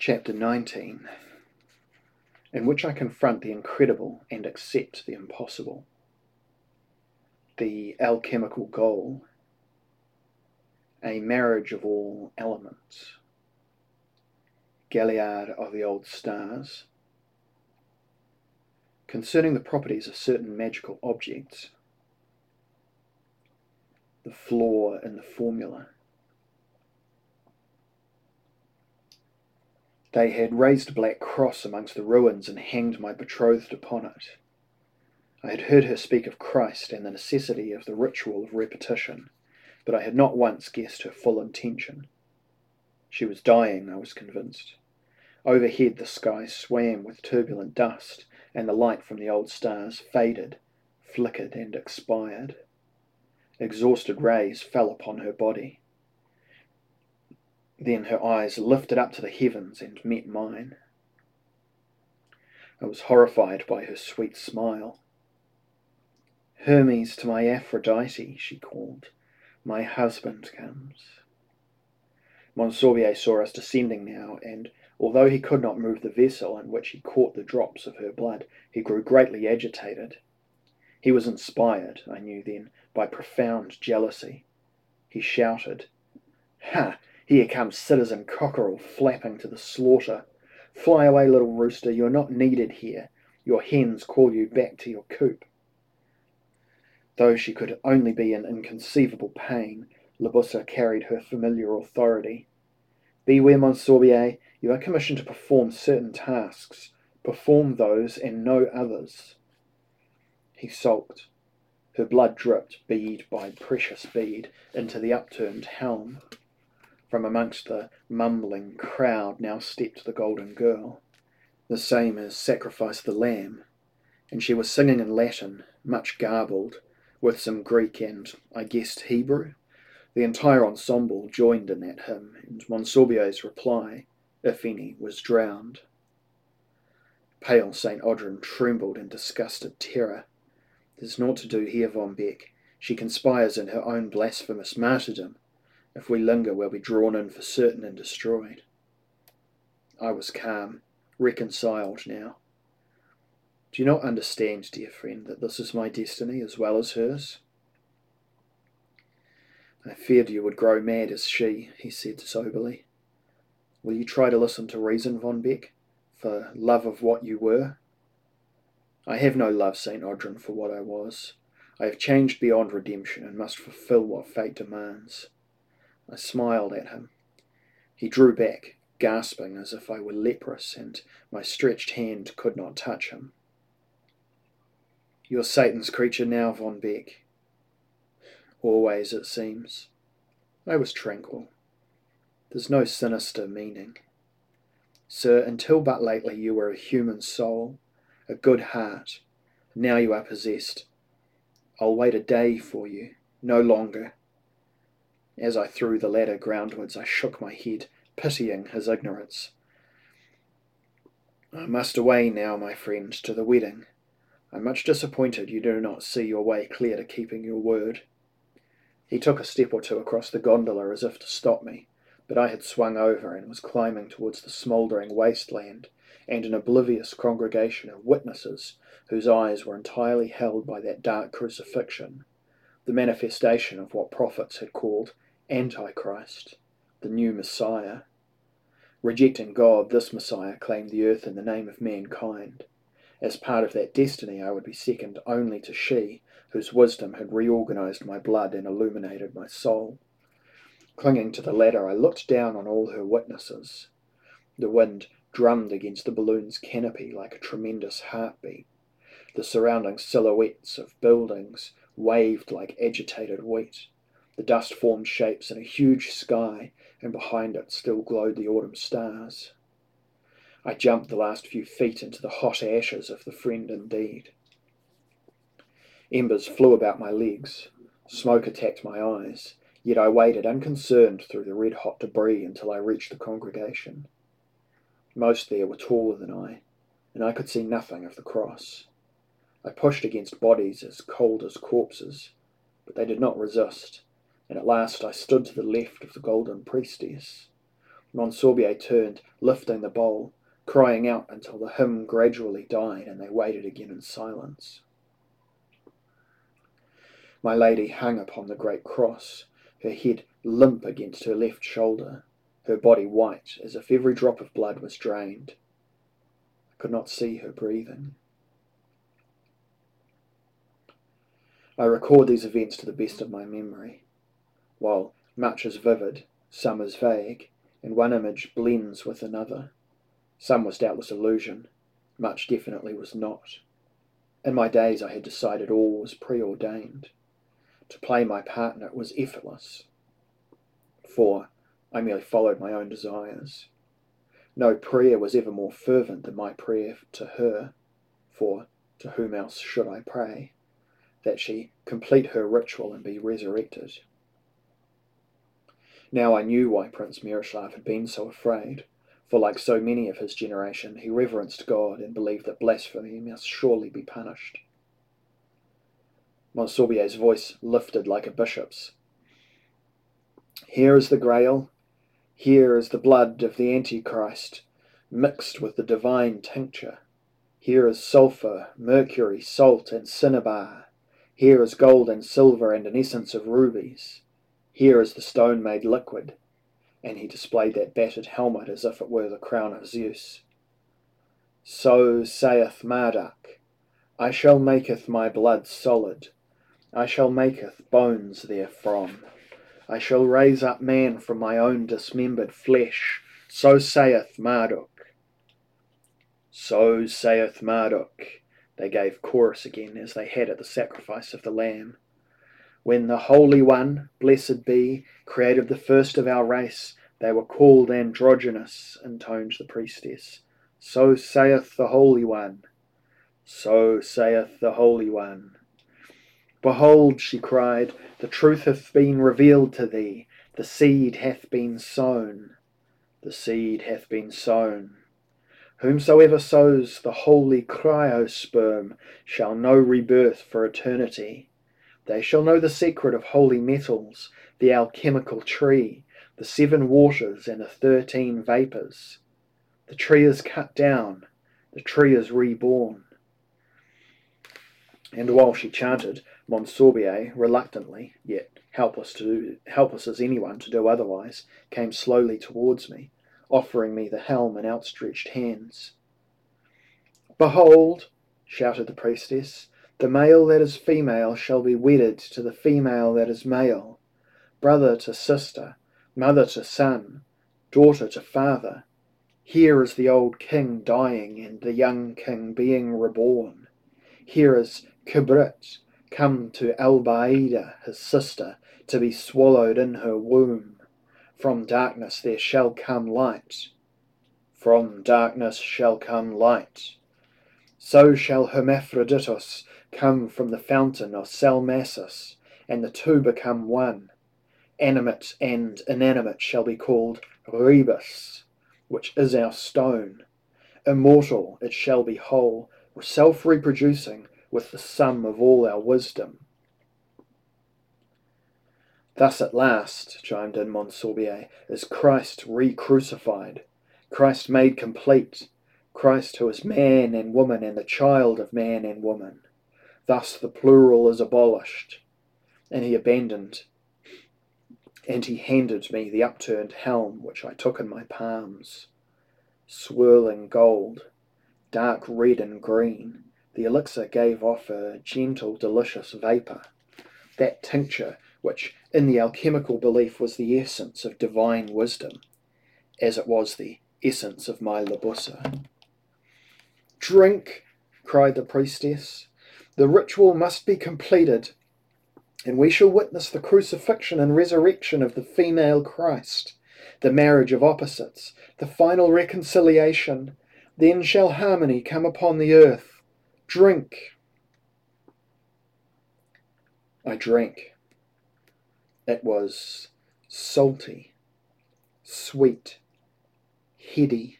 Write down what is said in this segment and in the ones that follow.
Chapter 19 In which I confront the incredible and accept the impossible. The alchemical goal. A marriage of all elements. Galliard of the old stars. Concerning the properties of certain magical objects. The flaw in the formula. They had raised a black cross amongst the ruins and hanged my betrothed upon it. I had heard her speak of Christ and the necessity of the ritual of repetition, but I had not once guessed her full intention. She was dying, I was convinced. Overhead the sky swam with turbulent dust, and the light from the old stars faded, flickered, and expired. Exhausted rays fell upon her body. Then her eyes lifted up to the heavens and met mine. I was horrified by her sweet smile. Hermes to my Aphrodite, she called. My husband comes. Monsorbier saw us descending now, and although he could not move the vessel in which he caught the drops of her blood, he grew greatly agitated. He was inspired, I knew then, by profound jealousy. He shouted, Ha! Here comes citizen Cockerel flapping to the slaughter. Fly away, little rooster, you are not needed here. Your hens call you back to your coop. Though she could only be in inconceivable pain, Libussa carried her familiar authority. Beware, Monsorbier, you are commissioned to perform certain tasks. Perform those and no others. He sulked. Her blood dripped, bead by precious bead, into the upturned helm. From amongst the mumbling crowd now stepped the golden girl, the same as sacrificed the lamb, and she was singing in Latin, much garbled, with some Greek and, I guessed, Hebrew. The entire ensemble joined in that hymn, and Monsorbier's reply, if any, was drowned. Pale St. Odhran trembled in disgusted terror. There's naught to do here, Von Bek. She conspires in her own blasphemous martyrdom. If we linger, we'll be drawn in for certain and destroyed. I was calm, reconciled now. Do you not understand, dear friend, that this is my destiny as well as hers? I feared you would grow mad as she, he said soberly. Will you try to listen to reason, Von Bek, for love of what you were? I have no love, St. Odhran, for what I was. I have changed beyond redemption and must fulfill what fate demands. I smiled at him. He drew back, gasping as if I were leprous, and my stretched hand could not touch him. You're Satan's creature now, Von Bek. Always, it seems. I was tranquil. There's no sinister meaning. Sir, until but lately you were a human soul, a good heart. Now you are possessed. I'll wait a day for you, no longer. As I threw the ladder groundwards, I shook my head, pitying his ignorance. I must away now, my friend, to the wedding. I'm much disappointed you do not see your way clear to keeping your word. He took a step or two across the gondola as if to stop me, but I had swung over and was climbing towards the smouldering wasteland and an oblivious congregation of witnesses whose eyes were entirely held by that dark crucifixion, the manifestation of what prophets had called Antichrist, the new Messiah. Rejecting God, this Messiah claimed the earth in the name of mankind. As part of that destiny, I would be second only to she, whose wisdom had reorganized my blood and illuminated my soul. Clinging to the ladder, I looked down on all her witnesses. The wind drummed against the balloon's canopy like a tremendous heartbeat. The surrounding silhouettes of buildings waved like agitated wheat. The dust formed shapes in a huge sky, and behind it still glowed the autumn stars. I jumped the last few feet into the hot ashes of the friend indeed. Embers flew about my legs, smoke attacked my eyes, yet I waded unconcerned through the red hot debris until I reached the congregation. Most there were taller than I, and I could see nothing of the cross. I pushed against bodies as cold as corpses, but they did not resist and at last I stood to the left of the golden priestess. Monsorbier turned, lifting the bowl, crying out until the hymn gradually died and they waited again in silence. My lady hung upon the great cross, her head limp against her left shoulder, her body white as if every drop of blood was drained. I could not see her breathing. I record these events to the best of my memory. While much is vivid, some is vague, and one image blends with another. Some was doubtless illusion, much definitely was not. In my days I had decided all was preordained. To play my partner was effortless, for I merely followed my own desires. No prayer was ever more fervent than my prayer to her, for to whom else should I pray? That she complete her ritual and be resurrected. Now I knew why Prince Miroslav had been so afraid, for like so many of his generation, he reverenced God and believed that blasphemy must surely be punished. Monsorbier's voice lifted like a bishop's. Here is the Grail, here is the blood of the Antichrist, mixed with the divine tincture. Here is sulphur, mercury, salt, and cinnabar. Here is gold and silver and an essence of rubies. Here is the stone made liquid. And he displayed that battered helmet as if it were the crown of Zeus. So saith Marduk, I shall maketh my blood solid, I shall maketh bones therefrom. I shall raise up man from my own dismembered flesh. So saith Marduk. So saith Marduk they gave chorus again as they had at the sacrifice of the Lamb. When the Holy One, blessed be, created the first of our race, they were called androgynous, intoned the priestess. So saith the Holy One. So saith the Holy One. Behold, she cried, the truth hath been revealed to thee, the seed hath been sown. The seed hath been sown. Whomsoever sows the holy chrysosperm shall know rebirth for eternity. They shall know the secret of holy metals, the alchemical tree, the seven waters and the thirteen vapours. The tree is cut down, the tree is reborn. And while she chanted, Monsorbier, reluctantly, yet helpless to do, helpless as anyone to do otherwise, came slowly towards me offering me the helm and outstretched hands. Behold, shouted the priestess, the male that is female shall be wedded to the female that is male, brother to sister, mother to son, daughter to father. Here is the old king dying and the young king being reborn. Here is Kibrit come to Albaida, his sister, to be swallowed in her womb. From darkness there shall come light. From darkness shall come light. So shall Hermaphroditus come from the fountain of Salmacis, and the two become one. Animate and inanimate shall be called Rebis, which is our stone. Immortal it shall be whole, self reproducing with the sum of all our wisdom. Thus at last, chimed in Monsorbier, is Christ re-crucified, Christ made complete, Christ who is man and woman and the child of man and woman. Thus the plural is abolished. And he abandoned, and he handed me the upturned helm which I took in my palms. Swirling gold, dark red and green, the elixir gave off a gentle, delicious vapour. That tincture which in the alchemical belief was the essence of divine wisdom, as it was the essence of my Libussa. Drink, cried the priestess. The ritual must be completed, and we shall witness the crucifixion and resurrection of the female Christ, the marriage of opposites, the final reconciliation. Then shall harmony come upon the earth. Drink. I drank. It was salty, sweet, heady.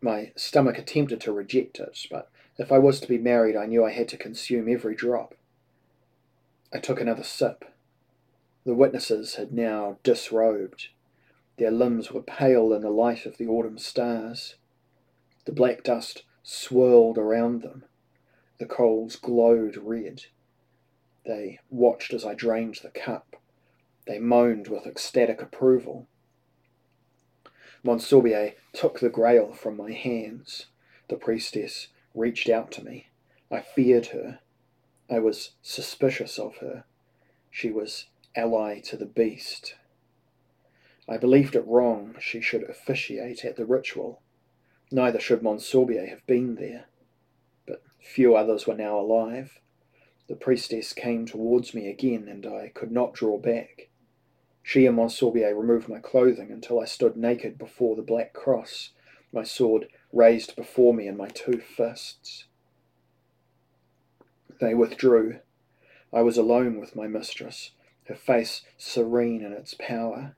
My stomach attempted to reject it, but if I was to be married, I knew I had to consume every drop. I took another sip. The witnesses had now disrobed. Their limbs were pale in the light of the autumn stars. The black dust swirled around them. The coals glowed red. They watched as I drained the cup. They moaned with ecstatic approval. Monsorbier took the grail from my hands. The priestess reached out to me. I feared her. I was suspicious of her. She was ally to the beast. I believed it wrong she should officiate at the ritual. Neither should Monsorbier have been there. But few others were now alive. The priestess came towards me again, and I could not draw back. She and Monsorbier removed my clothing until I stood naked before the black cross, my sword raised before me in my two fists. They withdrew. I was alone with my mistress, her face serene in its power,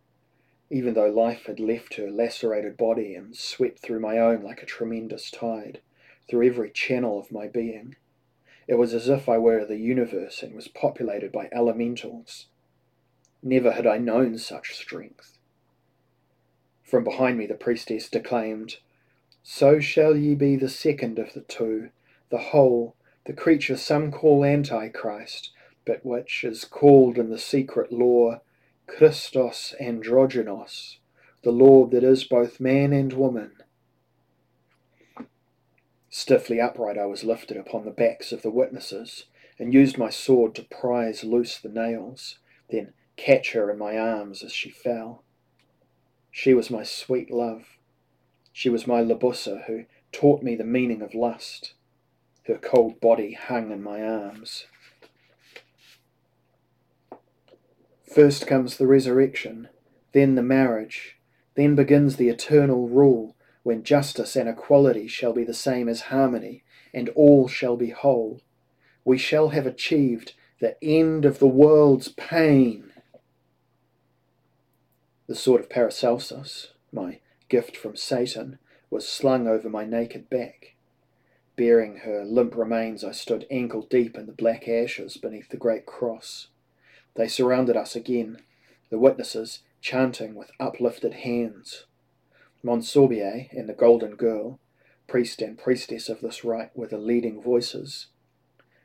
even though life had left her lacerated body and swept through my own like a tremendous tide, through every channel of my being. It was as if I were the universe and was populated by elementals. Never had I known such strength. From behind me the priestess declaimed, So shall ye be the second of the two, the whole, the creature some call Antichrist, but which is called in the secret lore Christos Androgynos, the Lord that is both man and woman. Stiffly upright, I was lifted upon the backs of the witnesses, and used my sword to prise loose the nails, then catch her in my arms as she fell. She was my sweet love. She was my Libussa, who taught me the meaning of lust. Her cold body hung in my arms. First comes the resurrection, then the marriage, then begins the eternal rule, when justice and equality shall be the same as harmony, and all shall be whole. We shall have achieved the end of the world's pain. The sword of Paracelsus, my gift from Satan, was slung over my naked back. Bearing her limp remains, I stood ankle deep in the black ashes beneath the great cross. They surrounded us again, the witnesses chanting with uplifted hands. Monsorbier and the Golden Girl, priest and priestess of this rite, were the leading voices.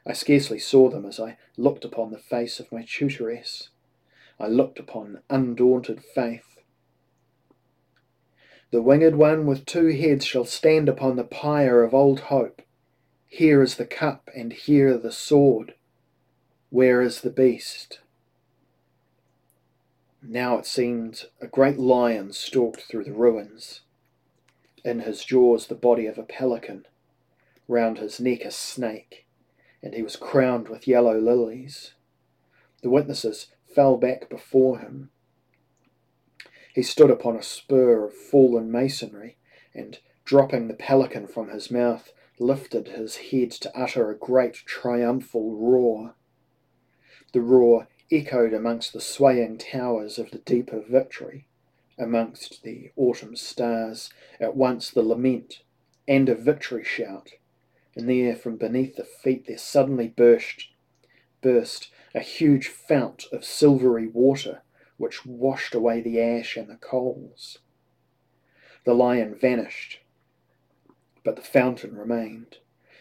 I scarcely saw them as I looked upon the face of my tutoress. I looked upon undaunted faith. The winged one with two heads shall stand upon the pyre of old hope. Here is the cup, and here the sword. Where is the beast? Now it seemed a great lion stalked through the ruins. In his jaws the body of a pelican, round his neck a snake, and he was crowned with yellow lilies. The witnesses fell back before him. He stood upon a spur of fallen masonry, and dropping the pelican from his mouth, lifted his head to utter a great triumphal roar. The roar echoed amongst the swaying towers of the deep of victory, amongst the autumn stars, at once the lament and a victory shout, and there from beneath the feet there suddenly burst burst a huge fount of silvery water which washed away the ash and the coals. The lion vanished, but the fountain remained.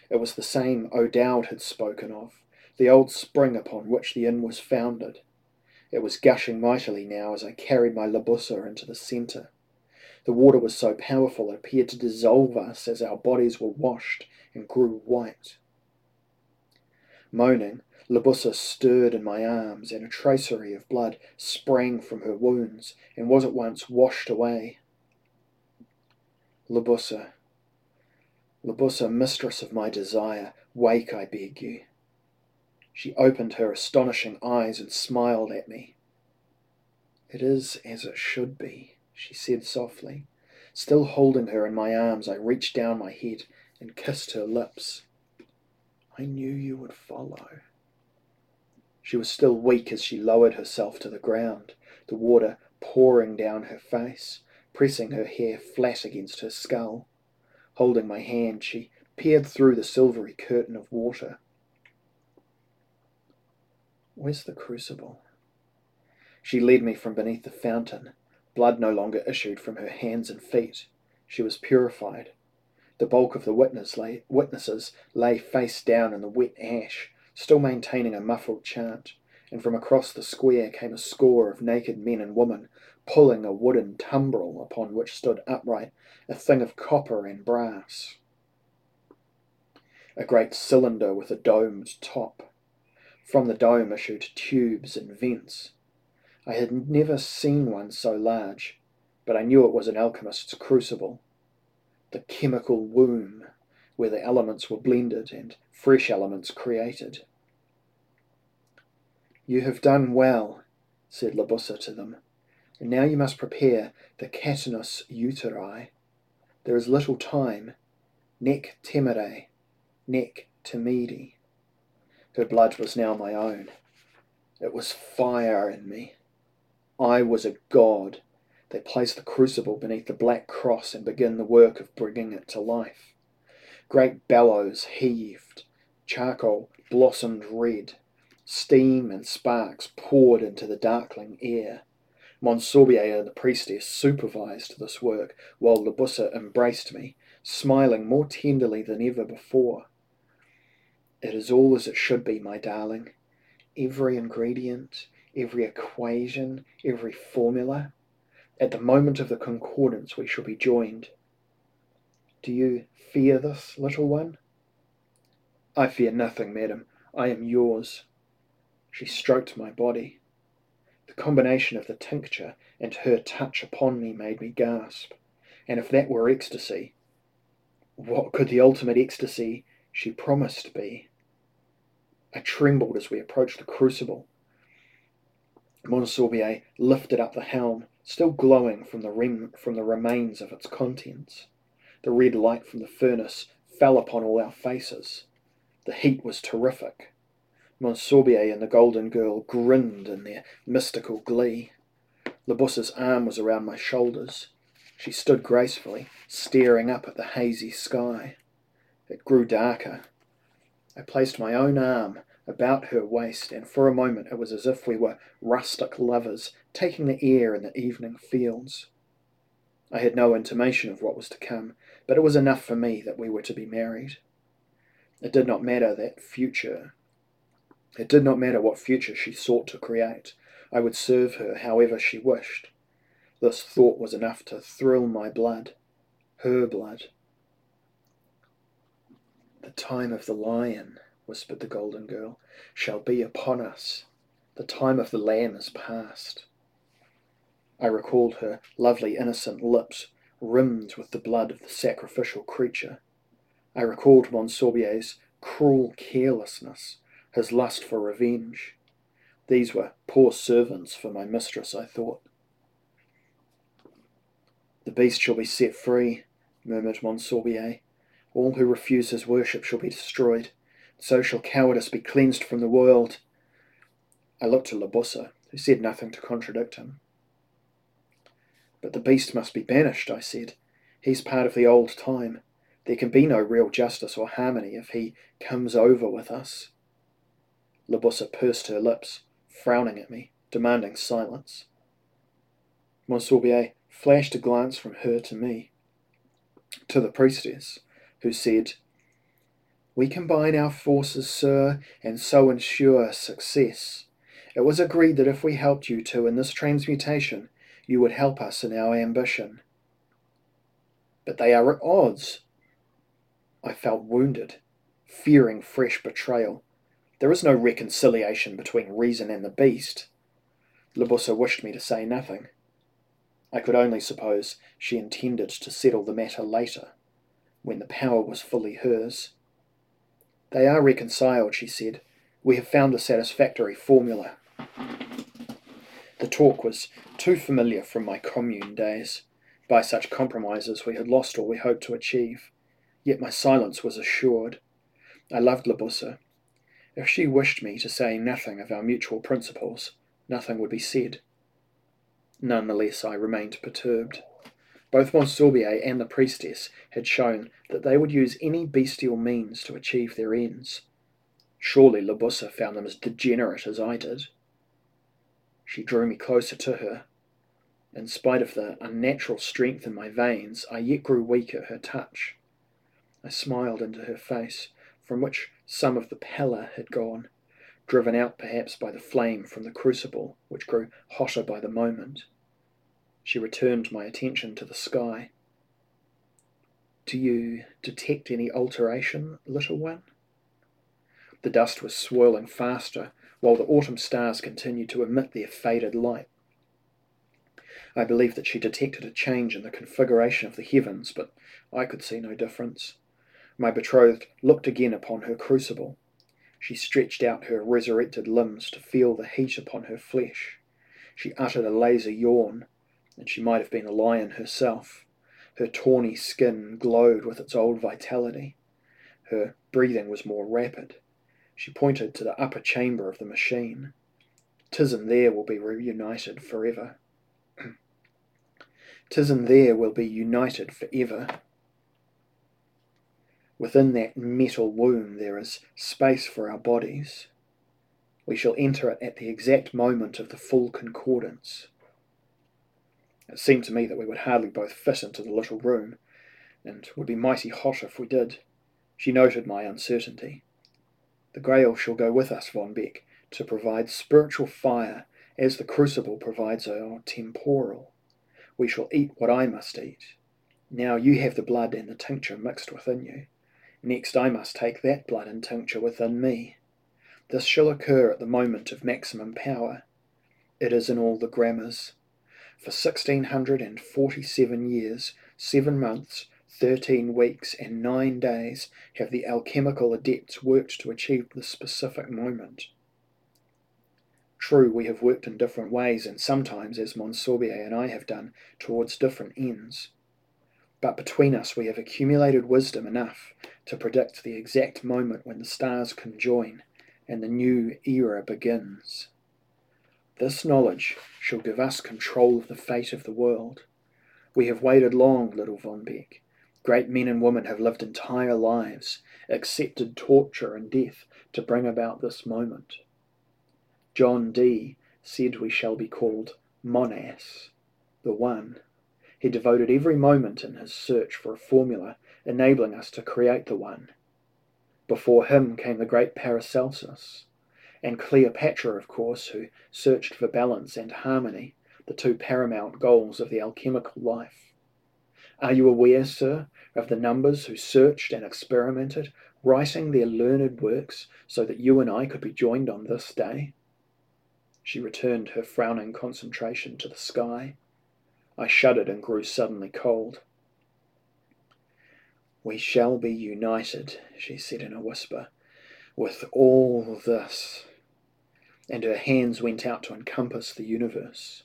It was the same O'Dowd had spoken of, the old spring upon which the inn was founded. It was gushing mightily now as I carried my Libussa into the centre. The water was so powerful it appeared to dissolve us as our bodies were washed and grew white. Moaning, Libussa stirred in my arms, and a tracery of blood sprang from her wounds and was at once washed away. Libussa, Libussa, mistress of my desire, wake, I beg you. She opened her astonishing eyes and smiled at me. It is as it should be, she said softly. Still holding her in my arms, I reached down my head and kissed her lips. I knew you would follow. She was still weak as she lowered herself to the ground, the water pouring down her face, pressing her hair flat against her skull. Holding my hand, she peered through the silvery curtain of water Where's the crucible? She led me from beneath the fountain, Blood no longer issued from her hands and feet. She was purified. The bulk of the witness lay, witnesses lay face down in the wet ash, still maintaining a muffled chant, and from across the square came a score of naked men and women pulling a wooden tumbrel upon which stood upright a thing of copper and brass. A great cylinder with a domed top. From the dome issued tubes and vents. I had never seen one so large, but I knew it was an alchemist's crucible. The chemical womb, where the elements were blended and fresh elements created. You have done well, said Libussa to them. And now you must prepare the catanus uteri. There is little time. Nec temere, nec timide. Her blood was now my own. It was fire in me. I was a god. They place the crucible beneath the black cross and begin the work of bringing it to life. Great bellows heaved. Charcoal blossomed red. Steam and sparks poured into the darkling air. Monsorbier the priestess supervised this work, while Libussa embraced me, smiling more tenderly than ever before. It is all as it should be, my darling. Every ingredient, every equation, every formula. At the moment of the concordance we shall be joined. Do you fear this, little one? I fear nothing, madam. I am yours. She stroked my body. The combination of the tincture and her touch upon me made me gasp. And if that were ecstasy, what could the ultimate ecstasy she promised be? I trembled as we approached the crucible. Monsorbier lifted up the helm, still glowing from the, rem- from the remains of its contents. The red light from the furnace fell upon all our faces. The heat was terrific. Monsorbier and the Golden Girl grinned in their mystical glee. Libussa's arm was around my shoulders. She stood gracefully, staring up at the hazy sky. It grew darker. I placed my own arm about her waist, and for a moment it was as if we were rustic lovers taking the air in the evening fields. I had no intimation of what was to come, but it was enough for me that we were to be married. It did not matter that future it did not matter what future she sought to create. I would serve her however she wished. This thought was enough to thrill my blood, her blood. The time of the lion, whispered the golden girl, shall be upon us. The time of the lamb is past. I recalled her lovely innocent lips, rimmed with the blood of the sacrificial creature. I recalled Monsorbier's cruel carelessness, his lust for revenge. These were poor servants for my mistress, I thought. The beast shall be set free, murmured Monsorbier. All who refuse his worship shall be destroyed. So shall cowardice be cleansed from the world. I looked to Libussa, who said nothing to contradict him. But the beast must be banished, I said. He's part of the old time. There can be no real justice or harmony if he comes over with us. Libussa pursed her lips, frowning at me, demanding silence. Monsorbier flashed a glance from her to me, to the priestess, who said, We combine our forces, sir, and so ensure success. It was agreed that if we helped you two in this transmutation, you would help us in our ambition. But they are at odds. I felt wounded, fearing fresh betrayal. There is no reconciliation between reason and the beast. Libussa wished me to say nothing. I could only suppose she intended to settle the matter later, when the power was fully hers. They are reconciled, she said. We have found a satisfactory formula. The talk was too familiar from my commune days. By such compromises we had lost all we hoped to achieve. Yet my silence was assured. I loved Libussa, if she wished me to say nothing of our mutual principles, nothing would be said. None the less I remained perturbed. Both Monsorbier and the priestess had shown that they would use any bestial means to achieve their ends. Surely Libussa found them as degenerate as I did. She drew me closer to her. In spite of the unnatural strength in my veins, I yet grew weak at her touch. I smiled into her face, from which some of the pallor had gone, driven out perhaps by the flame from the crucible, which grew hotter by the moment. She returned my attention to the sky. Do you detect any alteration, little one? The dust was swirling faster, while the autumn stars continued to emit their faded light. I believe that she detected a change in the configuration of the heavens, but I could see no difference. My betrothed looked again upon her crucible. She stretched out her resurrected limbs to feel the heat upon her flesh. She uttered a lazy yawn, and she might have been a lion herself. Her tawny skin glowed with its old vitality. Her breathing was more rapid. She pointed to the upper chamber of the machine. Tis there we'll be reunited forever. Tis there we'll be united forever. Within that metal womb there is space for our bodies. We shall enter it at the exact moment of the full concordance. It seemed to me that we would hardly both fit into the little room, and would be mighty hot if we did. She noted my uncertainty. The Grail shall go with us, Von Bek, to provide spiritual fire as the crucible provides our temporal. We shall eat what I must eat. Now you have the blood and the tincture mixed within you. Next I must take that blood and tincture within me. This shall occur at the moment of maximum power. It is in all the grammars. For sixteen hundred and forty-seven years, seven months, thirteen weeks, and nine days have the alchemical adepts worked to achieve this specific moment. True, we have worked in different ways, and sometimes, as Monsorbier and I have done, towards different ends. But between us we have accumulated wisdom enough to predict the exact moment when the stars conjoin and the new era begins. This knowledge shall give us control of the fate of the world. We have waited long, little von Bek. Great men and women have lived entire lives, accepted torture and death to bring about this moment. John Dee said we shall be called Monas, the One. He devoted every moment in his search for a formula enabling us to create the One. Before him came the great Paracelsus, and Cleopatra, of course, who searched for balance and harmony, the two paramount goals of the alchemical life. Are you aware, sir, of the numbers who searched and experimented, writing their learned works so that you and I could be joined on this day? She returned her frowning concentration to the sky. I shuddered and grew suddenly cold. We shall be united, she said in a whisper, with all this. And her hands went out to encompass the universe.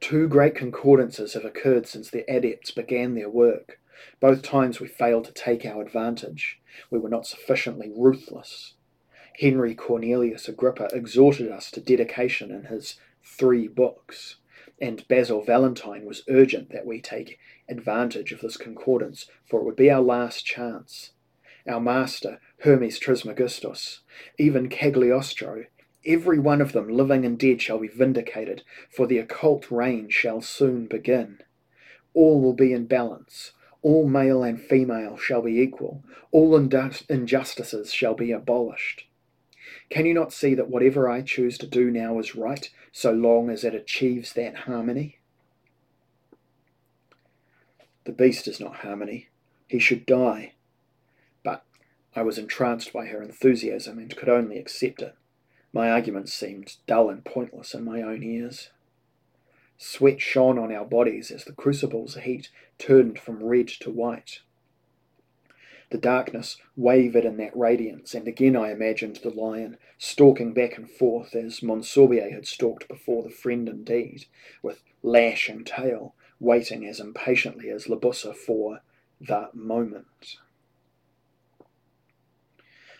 Two great concordances have occurred since the adepts began their work. Both times we failed to take our advantage. We were not sufficiently ruthless. Henry Cornelius Agrippa exhorted us to dedication in his three books and Basil Valentine was urgent that we take advantage of this concordance, for it would be our last chance. Our master, Hermes Trismegistus, even Cagliostro, every one of them, living and dead, shall be vindicated, for the occult reign shall soon begin. All will be in balance. All male and female shall be equal. All injustices shall be abolished. Can you not see that whatever I choose to do now is right, so long as it achieves that harmony? The beast is not harmony. He should die. But I was entranced by her enthusiasm and could only accept it. My arguments seemed dull and pointless in my own ears. Sweat shone on our bodies as the crucible's heat turned from red to white. The darkness wavered in that radiance, and again I imagined the lion stalking back and forth as Monsorbier had stalked before the friend indeed, with lash and tail, waiting as impatiently as Libussa for the moment.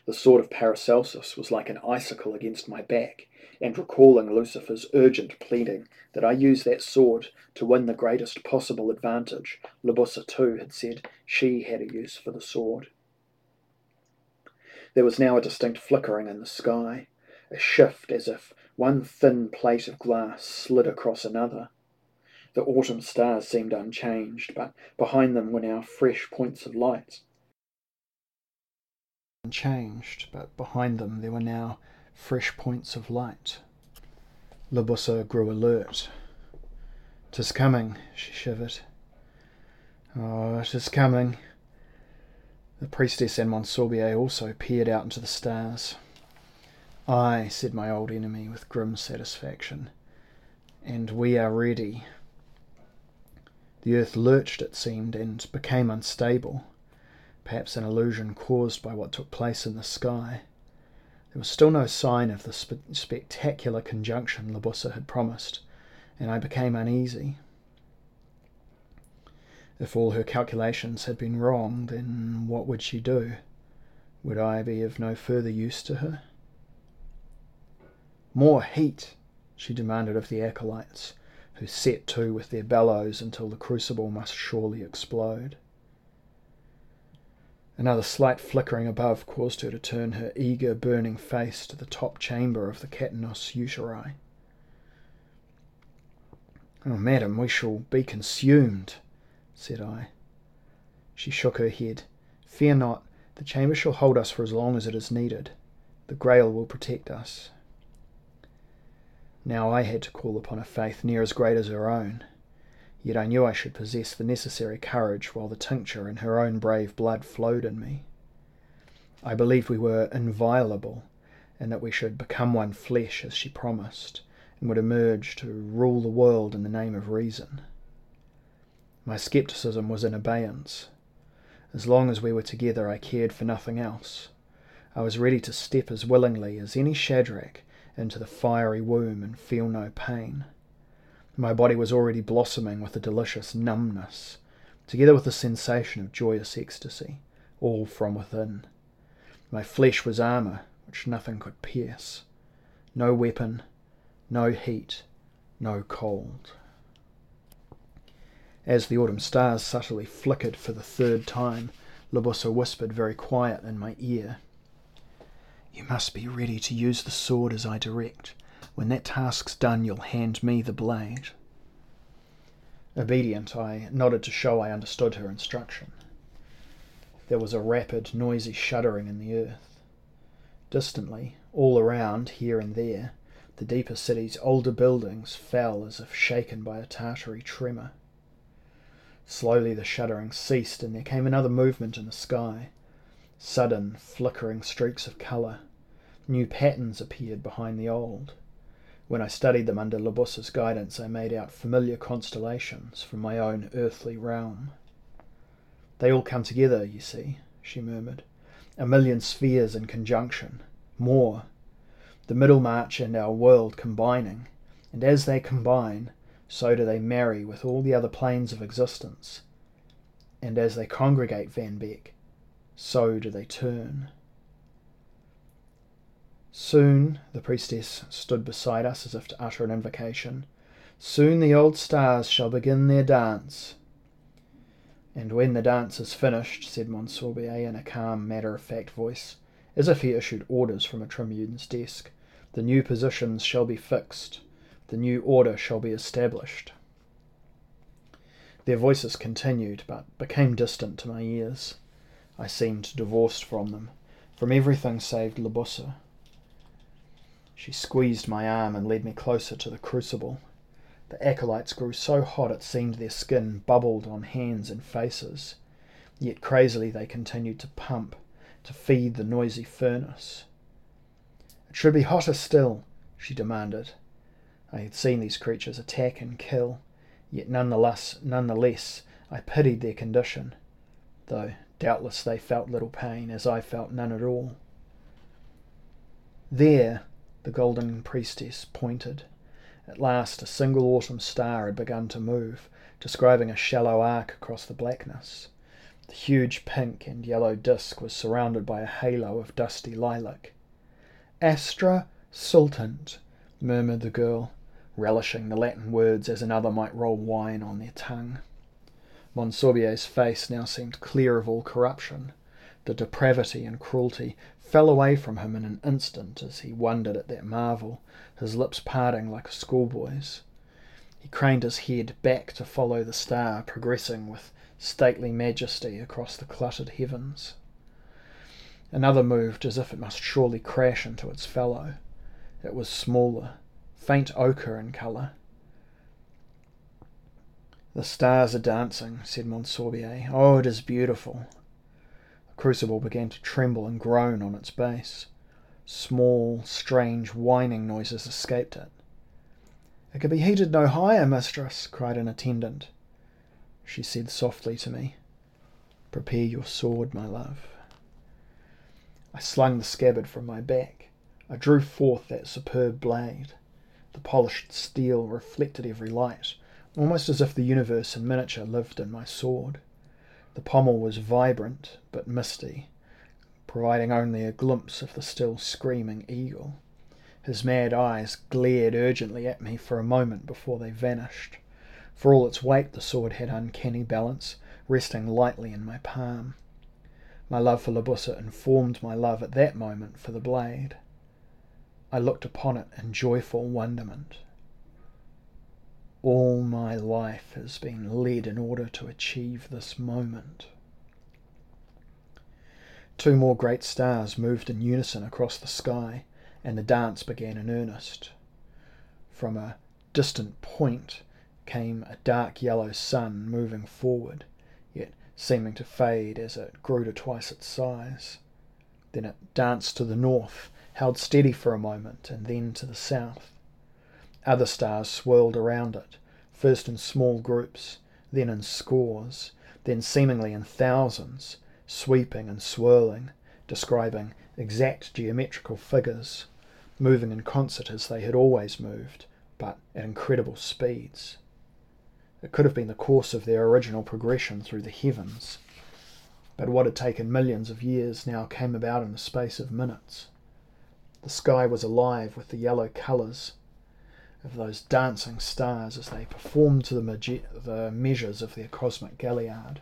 The sword of Paracelsus was like an icicle against my back, and recalling Lucifer's urgent pleading that I use that sword to win the greatest possible advantage, Libussa too had said she had a use for the sword. There was now a distinct flickering in the sky, a shift as if one thin plate of glass slid across another. The autumn stars seemed unchanged, but behind them were now fresh points of light. Unchanged, but behind them there were now fresh points of light. Libussa grew alert. "'Tis coming," she shivered. "Oh, it is coming." The priestess and Monsorbier also peered out into the stars. "Ay," said my old enemy with grim satisfaction, "and we are ready." The earth lurched, it seemed, and became unstable, perhaps an illusion caused by what took place in the sky. There was still no sign of the spe- spectacular conjunction Libussa had promised, and I became uneasy. If all her calculations had been wrong, then what would she do? Would I be of no further use to her? More heat, she demanded of the acolytes, who set to with their bellows until the crucible must surely explode. Another slight flickering above caused her to turn her eager, burning face to the top chamber of the Catanos uteri. Oh, madam, we shall be consumed, said I. She shook her head. Fear not, the chamber shall hold us for as long as it is needed. The Grail will protect us. Now I had to call upon a faith near as great as her own. Yet I knew I should possess the necessary courage while the tincture in her own brave blood flowed in me. I believed we were inviolable, and that we should become one flesh as she promised, and would emerge to rule the world in the name of reason. My scepticism was in abeyance. As long as we were together, I cared for nothing else. I was ready to step as willingly as any Shadrach into the fiery womb and feel no pain. My body was already blossoming with a delicious numbness, together with a sensation of joyous ecstasy, all from within. My flesh was armour which nothing could pierce. No weapon, no heat, no cold. As the autumn stars subtly flickered for the third time, Libussa whispered very quiet in my ear. You must be ready to use the sword as I direct. When that task's done, you'll hand me the blade. Obedient, I nodded to show I understood her instruction. There was a rapid, noisy shuddering in the earth. Distantly, all around, here and there, the deeper city's older buildings fell as if shaken by a Tartary tremor. Slowly the shuddering ceased, and there came another movement in the sky. Sudden, flickering streaks of colour. New patterns appeared behind the old. When I studied them under Libussa's guidance, I made out familiar constellations from my own earthly realm. They all come together, you see, she murmured. A million spheres in conjunction. More. The Mittelmarch and our world combining. And as they combine, so do they marry with all the other planes of existence. And as they congregate, Van Beck, so do they turn. Soon the priestess stood beside us as if to utter an invocation. Soon the old stars shall begin their dance. And when the dance is finished, said Monsorbier in a calm, matter of fact voice, as if he issued orders from a tribune's desk, the new positions shall be fixed, the new order shall be established. Their voices continued, but became distant to my ears. I seemed divorced from them, from everything save Libussa. She squeezed my arm and led me closer to the crucible. The acolytes grew so hot it seemed their skin bubbled on hands and faces. Yet crazily they continued to pump, to feed the noisy furnace. It should be hotter still, she demanded. I had seen these creatures attack and kill, yet none the less, none the less I pitied their condition, though doubtless they felt little pain, as I felt none at all. There, the golden priestess pointed. At last a single autumn star had begun to move, describing a shallow arc across the blackness. The huge pink and yellow disk was surrounded by a halo of dusty lilac. Astra Saltant, murmured the girl, relishing the Latin words as another might roll wine on their tongue. Monsorbier's face now seemed clear of all corruption. The depravity and cruelty fell away from him in an instant as he wondered at that marvel, his lips parting like a schoolboy's. He craned his head back to follow the star progressing with stately majesty across the cluttered heavens. Another moved as if it must surely crash into its fellow. It was smaller, faint ochre in colour. The stars are dancing, said Monsorbier. Oh, it is beautiful. Crucible began to tremble and groan on its base. Small, strange, whining noises escaped it. It can be heated no higher, mistress, cried an attendant. She said softly to me, Prepare your sword, my love. I slung the scabbard from my back. I drew forth that superb blade. The polished steel reflected every light, almost as if the universe in miniature lived in my sword. The pommel was vibrant but misty, providing only a glimpse of the still screaming eagle. His mad eyes glared urgently at me for a moment before they vanished. For all its weight, the sword had uncanny balance, resting lightly in my palm. My love for Libussa informed my love at that moment for the blade. I looked upon it in joyful wonderment. All my life has been led in order to achieve this moment. Two more great stars moved in unison across the sky, and the dance began in earnest. From a distant point came a dark yellow sun moving forward, yet seeming to fade as it grew to twice its size. Then it danced to the north, held steady for a moment, and then to the south. Other stars swirled around it, first in small groups, then in scores, then seemingly in thousands, sweeping and swirling, describing exact geometrical figures, moving in concert as they had always moved, but at incredible speeds. It could have been the course of their original progression through the heavens. But what had taken millions of years now came about in the space of minutes. The sky was alive with the yellow colours of those dancing stars as they performed to the, the measures of their cosmic galliard.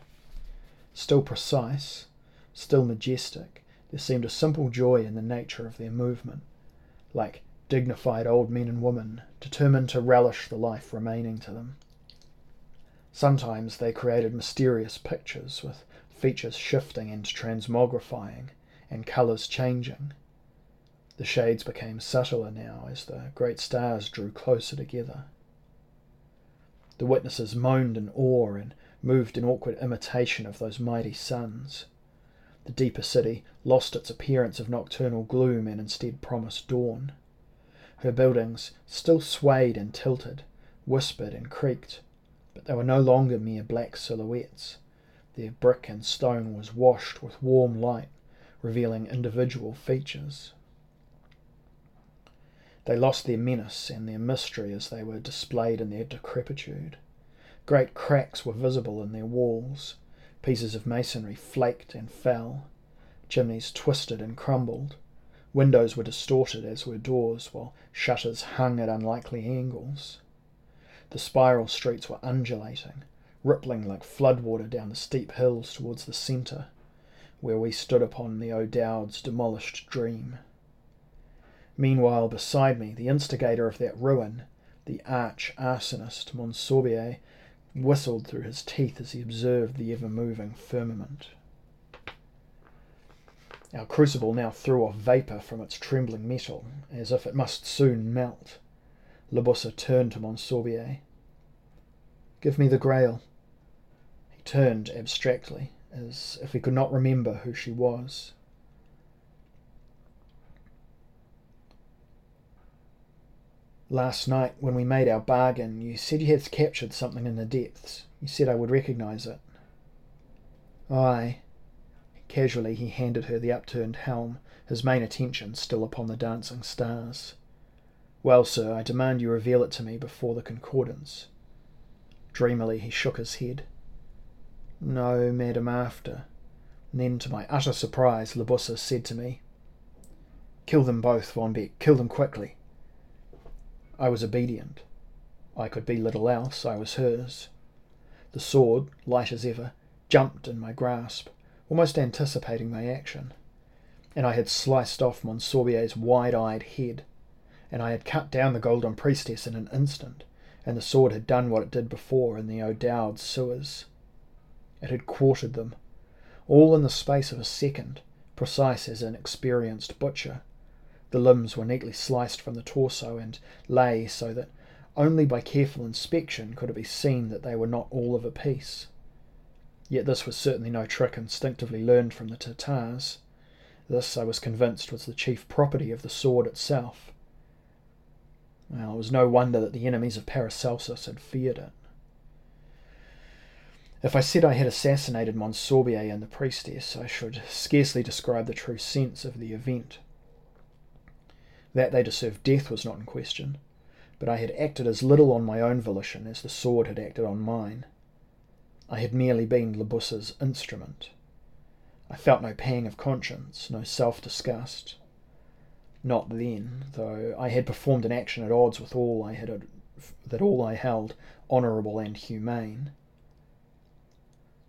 Still precise, still majestic, there seemed a simple joy in the nature of their movement, like dignified old men and women determined to relish the life remaining to them. Sometimes they created mysterious pictures with features shifting and transmogrifying and colours changing. The shades became subtler now as the great stars drew closer together. The witnesses moaned in awe and moved in awkward imitation of those mighty suns. The deeper city lost its appearance of nocturnal gloom and instead promised dawn. Her buildings still swayed and tilted, whispered and creaked, but they were no longer mere black silhouettes. Their brick and stone was washed with warm light, revealing individual features. They lost their menace and their mystery as they were displayed in their decrepitude. Great cracks were visible in their walls. Pieces of masonry flaked and fell. Chimneys twisted and crumbled. Windows were distorted as were doors, while shutters hung at unlikely angles. The spiral streets were undulating, rippling like floodwater down the steep hills towards the centre, where we stood upon the O'Dowd's demolished dream. Meanwhile, beside me, the instigator of that ruin, the arch arsonist, Monsorbier, whistled through his teeth as he observed the ever moving firmament. Our crucible now threw off vapour from its trembling metal, as if it must soon melt. Libussa turned to Monsorbier. Give me the grail. He turned abstractly, as if he could not remember who she was. Last night, when we made our bargain, you said you had captured something in the depths. You said I would recognize it. Aye. Casually, he handed her the upturned helm, his main attention still upon the dancing stars. Well, sir, I demand you reveal it to me before the concordance. Dreamily he shook his head. No, madam, after. And then, to my utter surprise, Libussa said to me, Kill them both, Von Bek, kill them quickly. I was obedient. I could be little else, I was hers. The sword, light as ever, jumped in my grasp, almost anticipating my action, and I had sliced off Monsorbier's wide eyed head and I had cut down the golden priestess in an instant, and the sword had done what it did before in the O'Dowd sewers. It had quartered them, all in the space of a second, precise as an experienced butcher. The limbs were neatly sliced from the torso and lay so that only by careful inspection could it be seen that they were not all of a piece. Yet this was certainly no trick instinctively learned from the Tartars. This, I was convinced, was the chief property of the sword itself. Well, it was no wonder that the enemies of Paracelsus had feared it. If I said I had assassinated Monsorbier and the priestess, I should scarcely describe the true sense of the event. That they deserved death was not in question, but I had acted as little on my own volition as the sword had acted on mine. I had merely been Libussa's instrument. I felt no pang of conscience, no self disgust. Not then, though I had performed an action at odds with all I had that all I held honourable and humane.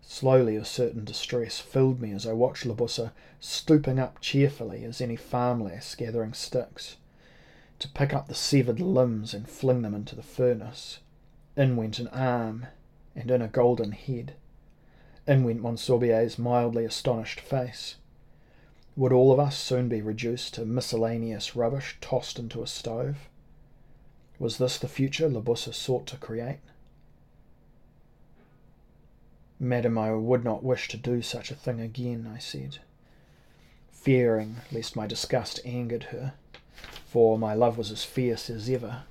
Slowly a certain distress filled me as I watched Libussa stooping up cheerfully as any farm lass gathering sticks, to pick up the severed limbs and fling them into the furnace. In went an arm, and in a golden head. In went Monsorbier's mildly astonished face. Would all of us soon be reduced to miscellaneous rubbish tossed into a stove? Was this the future Libussa sought to create? Madam, I would not wish to do such a thing again, I said, fearing lest my disgust angered her, for my love was as fierce as ever,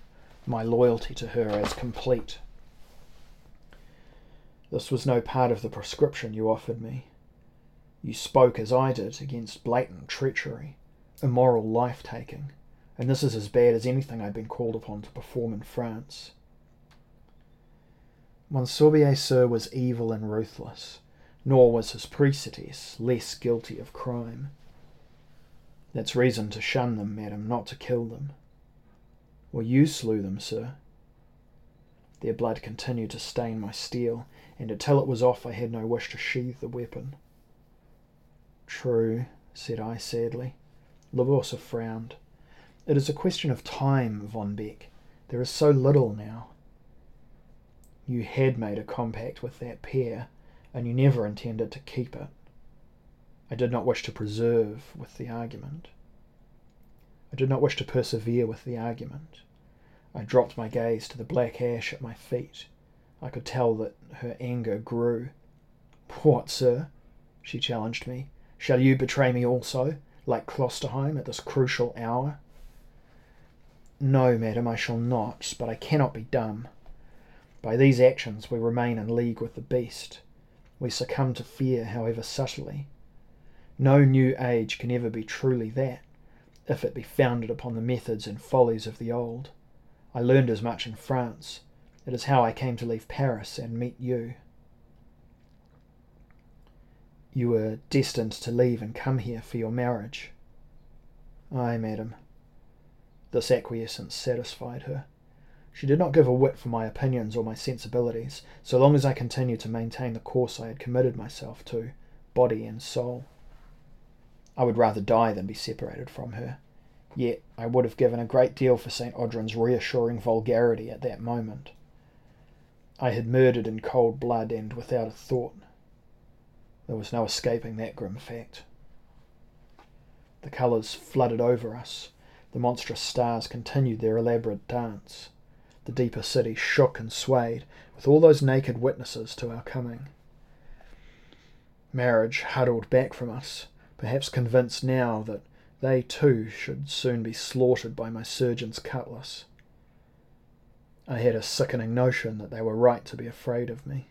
my loyalty to her as complete. This was no part of the prescription you offered me. You spoke, as I did, against blatant treachery, immoral life taking, and this is as bad as anything I'd been called upon to perform in France. Monsorbier, sir, was evil and ruthless, nor was his priestess less guilty of crime. That's reason to shun them, madam, not to kill them. Well, you slew them, sir. Their blood continued to stain my steel, and until it was off I had no wish to sheathe the weapon. True, said I sadly. Libussa frowned. It is a question of time, von Bek. There is so little now. You had made a compact with that pair, and you never intended to keep it. I did not wish to preserve with the argument. I did not wish to persevere with the argument. I dropped my gaze to the black ash at my feet. I could tell that her anger grew. What, sir? she challenged me. Shall you betray me also, like Klosterheim, at this crucial hour? No, madam, I shall not, but I cannot be dumb. By these actions we remain in league with the beast. We succumb to fear, however subtly. No new age can ever be truly that, if it be founded upon the methods and follies of the old. I learned as much in France. It is how I came to leave Paris and meet you. You were destined to leave and come here for your marriage. Ay, madam. This acquiescence satisfied her. She did not give a whit for my opinions or my sensibilities, so long as I continued to maintain the course I had committed myself to, body and soul. I would rather die than be separated from her. Yet I would have given a great deal for St. Odhran's reassuring vulgarity at that moment. I had murdered in cold blood and without a thought. There was no escaping that grim fact. The colours flooded over us. The monstrous stars continued their elaborate dance. The deeper city shook and swayed, with all those naked witnesses to our coming. Marriage huddled back from us, perhaps convinced now that they too should soon be slaughtered by my surgeon's cutlass. I had a sickening notion that they were right to be afraid of me.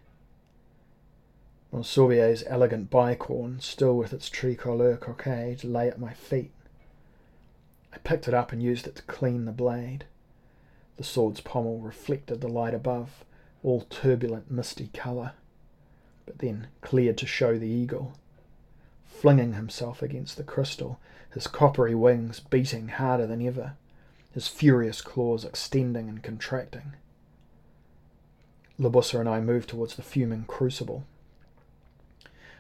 Monsorbier's elegant bicorn, still with its tricolore cockade, lay at my feet. I picked it up and used it to clean the blade. The sword's pommel reflected the light above, all turbulent, misty colour, but then cleared to show the eagle. Flinging himself against the crystal, his coppery wings beating harder than ever, his furious claws extending and contracting. Libussa and I moved towards the fuming crucible.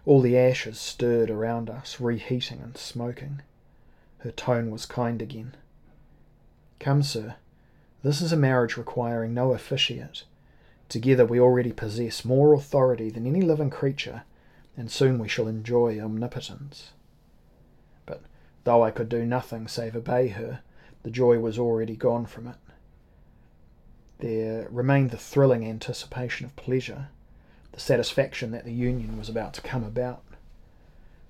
All the ashes stirred around us, reheating and smoking. Her tone was kind again. Come, sir, This is a marriage requiring no officiate. Together we already possess more authority than any living creature, and soon we shall enjoy omnipotence. But though I could do nothing save obey her, the joy was already gone from it. There remained the thrilling anticipation of pleasure, the satisfaction that the union was about to come about,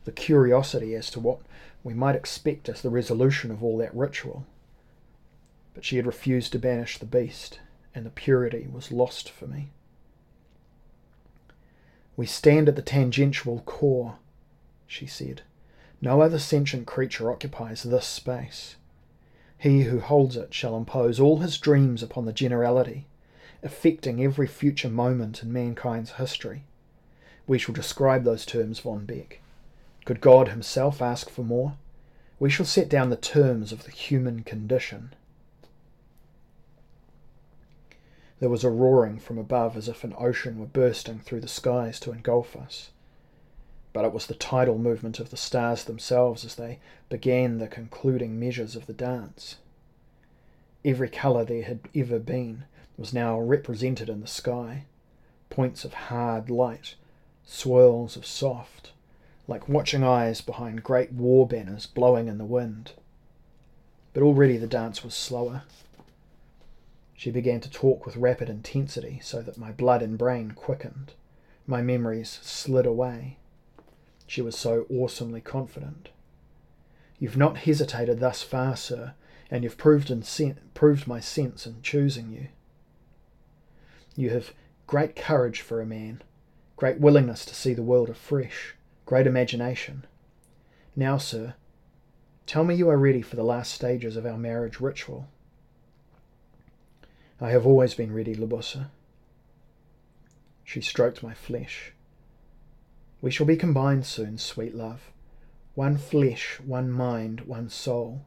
the curiosity as to what we might expect as the resolution of all that ritual. But she had refused to banish the beast, and the purity was lost for me. We stand at the tangential core, she said. No other sentient creature occupies this space. He who holds it shall impose all his dreams upon the generality, affecting every future moment in mankind's history. We shall describe those terms, von Bek. Could God himself ask for more? We shall set down the terms of the human condition. There was a roaring from above as if an ocean were bursting through the skies to engulf us. But it was the tidal movement of the stars themselves as they began the concluding measures of the dance. Every colour there had ever been was now represented in the sky points of hard light, swirls of soft, like watching eyes behind great war banners blowing in the wind. But already the dance was slower. She began to talk with rapid intensity so that my blood and brain quickened. My memories slid away. She was so awesomely confident. You've not hesitated thus far, sir, and you've proved, sen- proved my sense in choosing you. You have great courage for a man, great willingness to see the world afresh, great imagination. Now, sir, tell me you are ready for the last stages of our marriage ritual. I have always been ready, Libussa. She stroked my flesh. We shall be combined soon, sweet love. One flesh, one mind, one soul.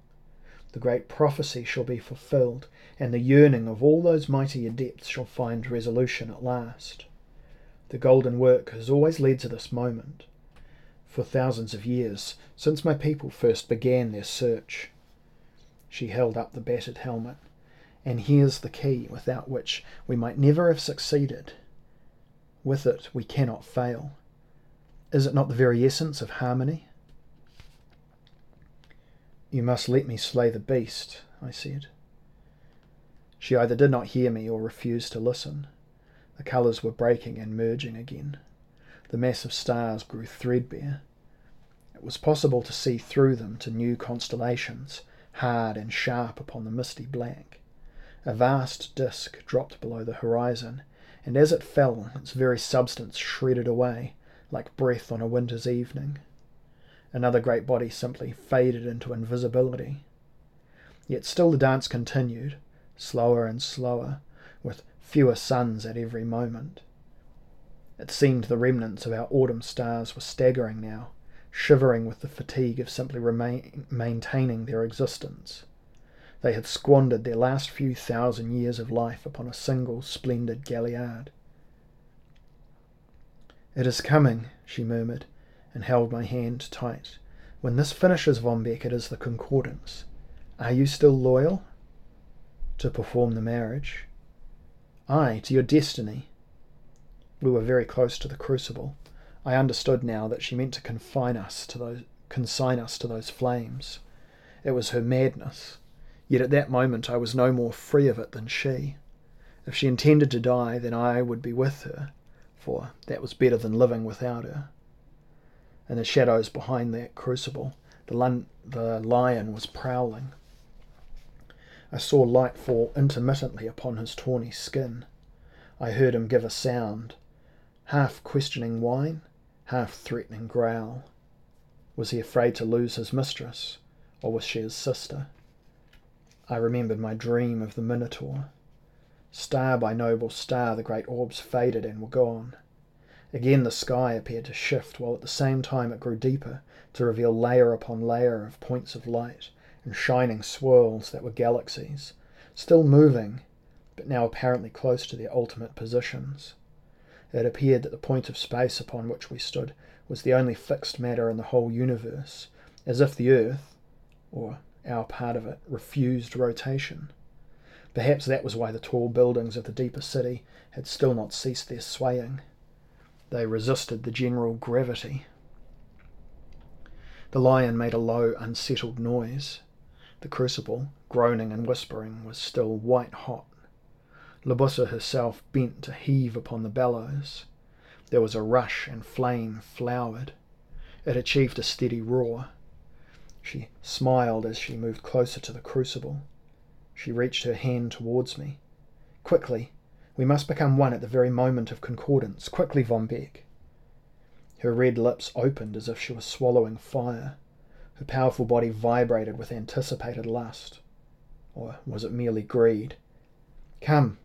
The great prophecy shall be fulfilled, and the yearning of all those mighty adepts shall find resolution at last. The golden work has always led to this moment, for thousands of years, since my people first began their search. She held up the battered helmet, and here's the key without which we might never have succeeded. With it we cannot fail. Is it not the very essence of harmony? You must let me slay the beast, I said. She either did not hear me or refused to listen. The colours were breaking and merging again. The mass of stars grew threadbare. It was possible to see through them to new constellations, hard and sharp upon the misty black. A vast disk dropped below the horizon, and as it fell, its very substance shredded away, like breath on a winter's evening. Another great body simply faded into invisibility. Yet still the dance continued, slower and slower, with fewer suns at every moment. It seemed the remnants of our autumn stars were staggering now, shivering with the fatigue of simply remain, maintaining their existence. They had squandered their last few thousand years of life upon a single splendid galliard. It is coming, she murmured, and held my hand tight. When this finishes, Von Bek, it is the concordance. Are you still loyal? To perform the marriage. Ay, to your destiny. We were very close to the crucible. I understood now that she meant to confine us to those consign us to those flames. It was her madness. Yet at that moment I was no more free of it than she. If she intended to die, then I would be with her for that was better than living without her. In the shadows behind that crucible, the, lun- the lion was prowling. I saw light fall intermittently upon his tawny skin. I heard him give a sound, half questioning whine, half threatening growl. Was he afraid to lose his mistress, or was she his sister? I remembered my dream of the Minotaur. Star by noble star, the great orbs faded and were gone. Again the sky appeared to shift, while at the same time it grew deeper, to reveal layer upon layer of points of light and shining swirls that were galaxies, still moving, but now apparently close to their ultimate positions. It appeared that the point of space upon which we stood was the only fixed matter in the whole universe, as if the earth, or our part of it, refused rotation. Perhaps that was why the tall buildings of the deeper city had still not ceased their swaying. They resisted the general gravity. The lion made a low, unsettled noise. The crucible, groaning and whispering, was still white hot. Libussa herself bent to heave upon the bellows. There was a rush, and flame flowered. It achieved a steady roar. She smiled as she moved closer to the crucible. She reached her hand towards me. Quickly, we must become one at the very moment of concordance. Quickly, Von Bek. Her red lips opened as if she was swallowing fire. Her powerful body vibrated with anticipated lust. Or was it merely greed? Come.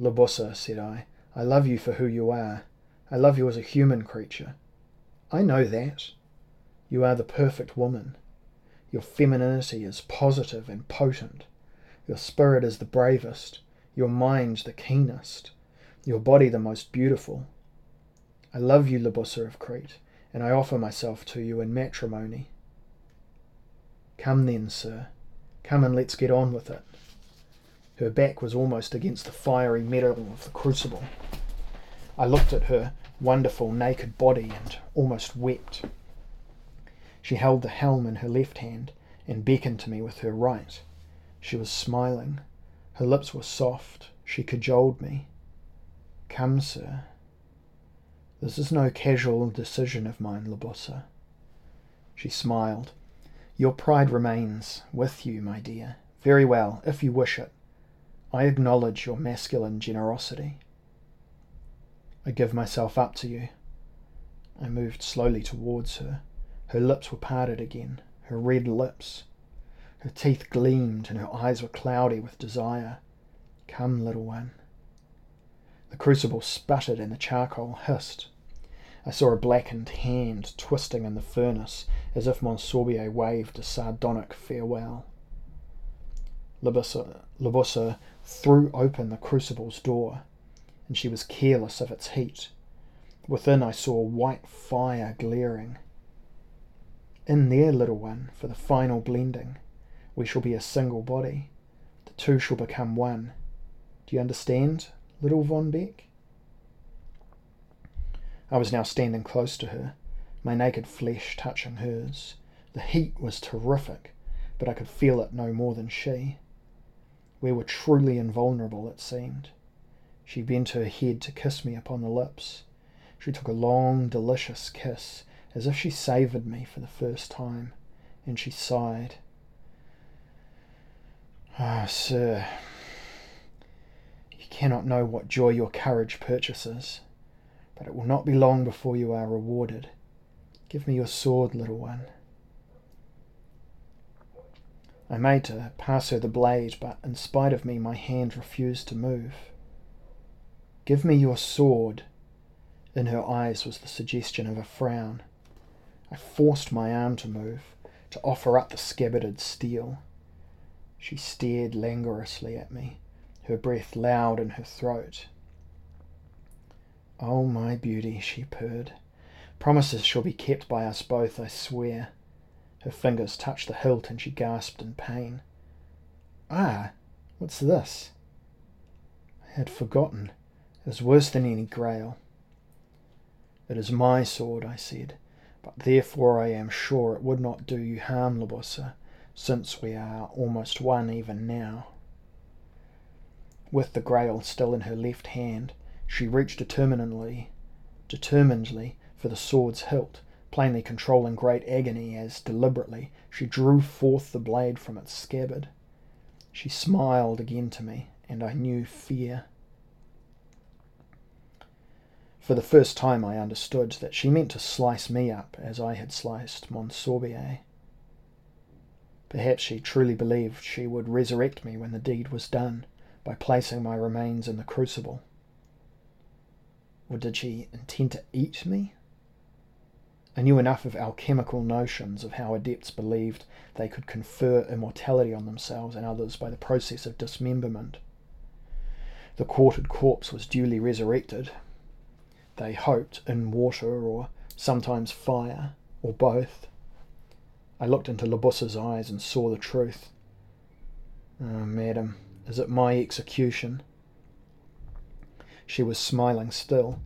Libussa, said I, I love you for who you are. I love you as a human creature. I know that. You are the perfect woman. Your femininity is positive and potent. Your spirit is the bravest. Your mind the keenest. Your body the most beautiful. I love you, Libussa of Crete, and I offer myself to you in matrimony. Come then, sir. Come and let's get on with it. Her back was almost against the fiery metal of the crucible. I looked at her wonderful naked body and almost wept. She held the helm in her left hand and beckoned to me with her right. She was smiling. Her lips were soft. She cajoled me. Come, sir. This is no casual decision of mine, Libussa. She smiled. Your pride remains with you, my dear. Very well, if you wish it. I acknowledge your masculine generosity. I give myself up to you. I moved slowly towards her. Her lips were parted again, her red lips. Her teeth gleamed and her eyes were cloudy with desire. Come, little one. The crucible sputtered and the charcoal hissed. I saw a blackened hand twisting in the furnace as if Monsorbier waved a sardonic farewell. Libussa threw open the crucible's door, and she was careless of its heat. Within I saw white fire glaring. In there, little one, for the final blending, we shall be a single body. The two shall become one. Do you understand, little Von Bek? I was now standing close to her, my naked flesh touching hers. The heat was terrific, but I could feel it no more than she. We were truly invulnerable, it seemed. She bent her head to kiss me upon the lips. She took a long, delicious kiss, as if she savoured me for the first time, and she sighed. Ah, oh, sir, you cannot know what joy your courage purchases, but it will not be long before you are rewarded. Give me your sword, little one. I made to pass her the blade, but in spite of me, my hand refused to move. Give me your sword. In her eyes was the suggestion of a frown. I forced my arm to move, to offer up the scabbarded steel. She stared languorously at me, her breath loud in her throat. Oh, my beauty, she purred. Promises shall be kept by us both, I swear. Her fingers touched the hilt and she gasped in pain. Ah, what's this? I had forgotten. It is worse than any grail. It is my sword, I said, but therefore I am sure it would not do you harm, Libussa, since we are almost one even now. With the grail still in her left hand, she reached determinedly, determinedly for the sword's hilt, plainly controlling great agony as deliberately she drew forth the blade from its scabbard. She smiled again to me, and I knew fear. For the first time I understood that she meant to slice me up as I had sliced Monsorbier. Perhaps she truly believed she would resurrect me when the deed was done by placing my remains in the crucible. Or did she intend to eat me? I knew enough of alchemical notions of how adepts believed they could confer immortality on themselves and others by the process of dismemberment. The quartered corpse was duly resurrected, they hoped, in water or sometimes fire, or both. I looked into Libussa's eyes and saw the truth. Oh, madam, Is it my execution? She was smiling still.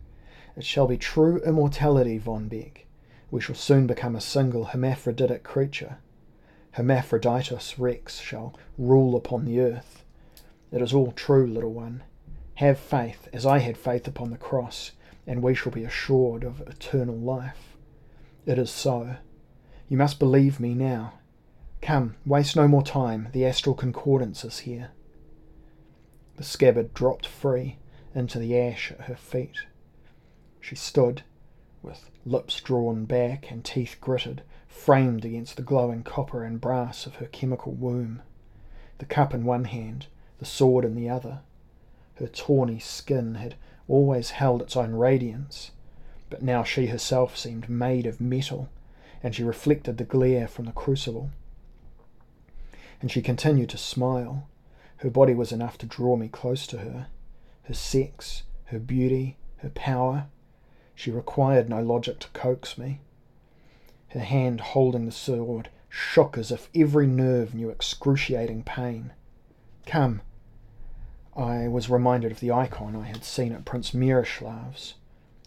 It shall be true immortality, Von Bek. We shall soon become a single hermaphroditic creature. Hermaphroditus Rex shall rule upon the earth. It is all true, little one. Have faith, as I had faith upon the cross, and we shall be assured of eternal life. It is so. You must believe me now. Come, waste no more time. The astral concordance is here. The scabbard dropped free into the ash at her feet. She stood, with lips drawn back and teeth gritted, framed against the glowing copper and brass of her chemical womb, the cup in one hand, the sword in the other. Her tawny skin had always held its own radiance, but now she herself seemed made of metal, and she reflected the glare from the crucible. And she continued to smile. Her body was enough to draw me close to her. Her sex, her beauty, her power. She required no logic to coax me. Her hand holding the sword shook as if every nerve knew excruciating pain. Come. I was reminded of the icon I had seen at Prince Miroslav's,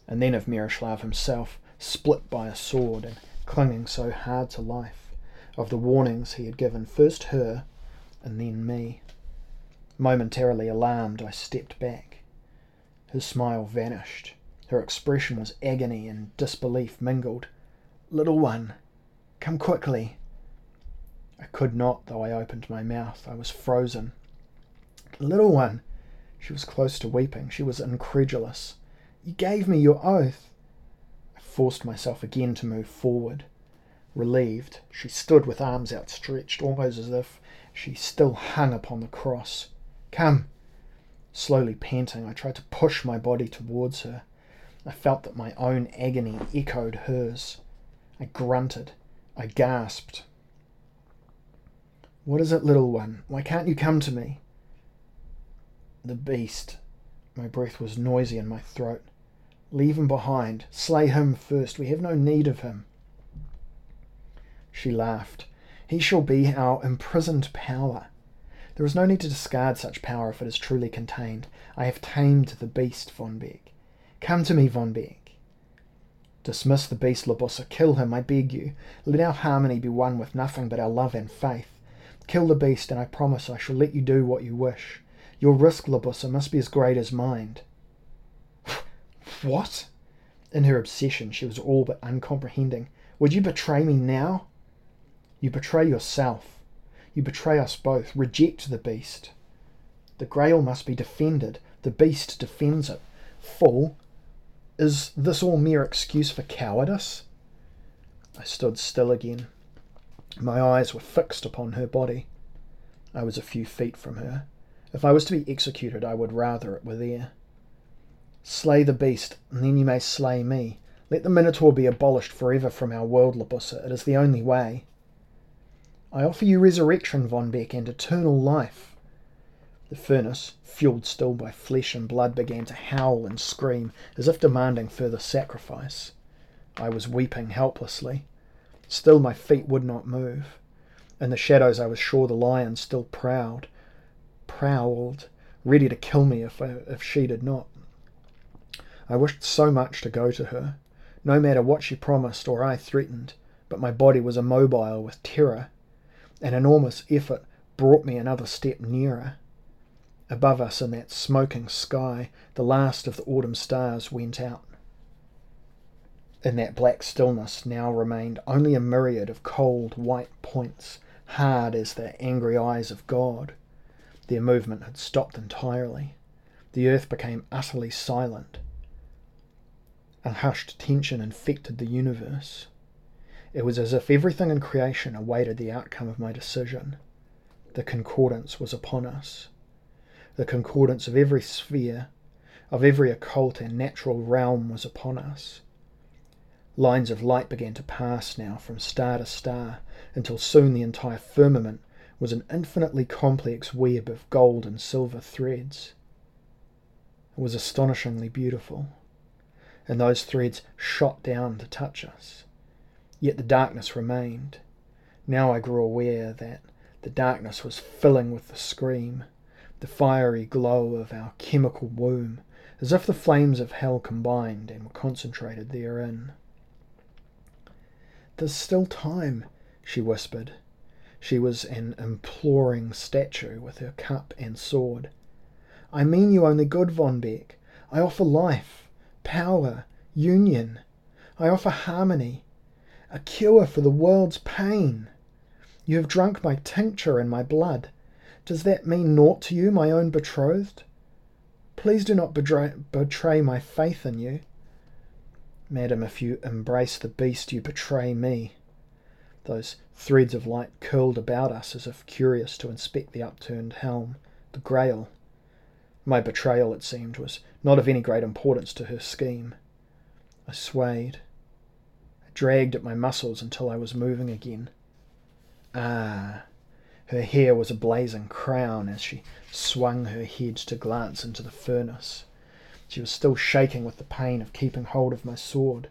and then of Miroslav himself, split by a sword and clinging so hard to life, of the warnings he had given first her and then me. Momentarily alarmed, I stepped back. Her smile vanished. Her expression was agony and disbelief mingled. Little one, come quickly. I could not, though I opened my mouth. I was frozen. Little one, she was close to weeping. She was incredulous. You gave me your oath. I forced myself again to move forward. Relieved, she stood with arms outstretched, almost as if she still hung upon the cross. Come. Slowly panting, I tried to push my body towards her. I felt that my own agony echoed hers. I grunted. I gasped. What is it, little one? Why can't you come to me? The beast. My breath was noisy in my throat. Leave him behind. Slay him first. We have no need of him. She laughed. He shall be our imprisoned power. There is no need to discard such power if it is truly contained. I have tamed the beast, Von Bek. Come to me, Von Bek. Dismiss the beast, Libussa. Kill him, I beg you. Let our harmony be one with nothing but our love and faith. Kill the beast, and I promise I shall let you do what you wish. Your risk, Libussa, must be as great as mine. what? In her obsession, she was all but uncomprehending. Would you betray me now? You betray yourself. You betray us both. Reject the beast. The grail must be defended. The beast defends it. Fool, is this all mere excuse for cowardice? I stood still again. My eyes were fixed upon her body. I was a few feet from her. If I was to be executed, I would rather it were there. Slay the beast, and then you may slay me. Let the Minotaur be abolished forever from our world, Libussa. It is the only way. I offer you resurrection, Von Bek, and eternal life. The furnace, fueled still by flesh and blood, began to howl and scream, as if demanding further sacrifice. I was weeping helplessly. Still my feet would not move. In the shadows I was sure the lion still prowled, prowled, ready to kill me if, I, if she did not. I wished so much to go to her, no matter what she promised or I threatened, but my body was immobile with terror. An enormous effort brought me another step nearer. Above us in that smoking sky, the last of the autumn stars went out. In that black stillness now remained only a myriad of cold white points, hard as the angry eyes of God. Their movement had stopped entirely. The earth became utterly silent. A hushed tension infected the universe. It was as if everything in creation awaited the outcome of my decision. The concordance was upon us the concordance of every sphere, of every occult and natural realm was upon us. Lines of light began to pass now from star to star, until soon the entire firmament was an infinitely complex web of gold and silver threads. It was astonishingly beautiful, and those threads shot down to touch us. Yet the darkness remained. Now I grew aware that the darkness was filling with the scream the fiery glow of our chemical womb, as if the flames of hell combined and were concentrated therein. There's still time, she whispered. She was an imploring statue with her cup and sword. I mean you only good, Von Bek. I offer life, power, union. I offer harmony, a cure for the world's pain. You have drunk my tincture and my blood. Does that mean naught to you, my own betrothed? Please do not betray, betray my faith in you. Madam, if you embrace the beast, you betray me. Those threads of light curled about us as if curious to inspect the upturned helm, the grail. My betrayal, it seemed, was not of any great importance to her scheme. I swayed. I dragged at my muscles until I was moving again. Ah! Her hair was a blazing crown as she swung her head to glance into the furnace. She was still shaking with the pain of keeping hold of my sword.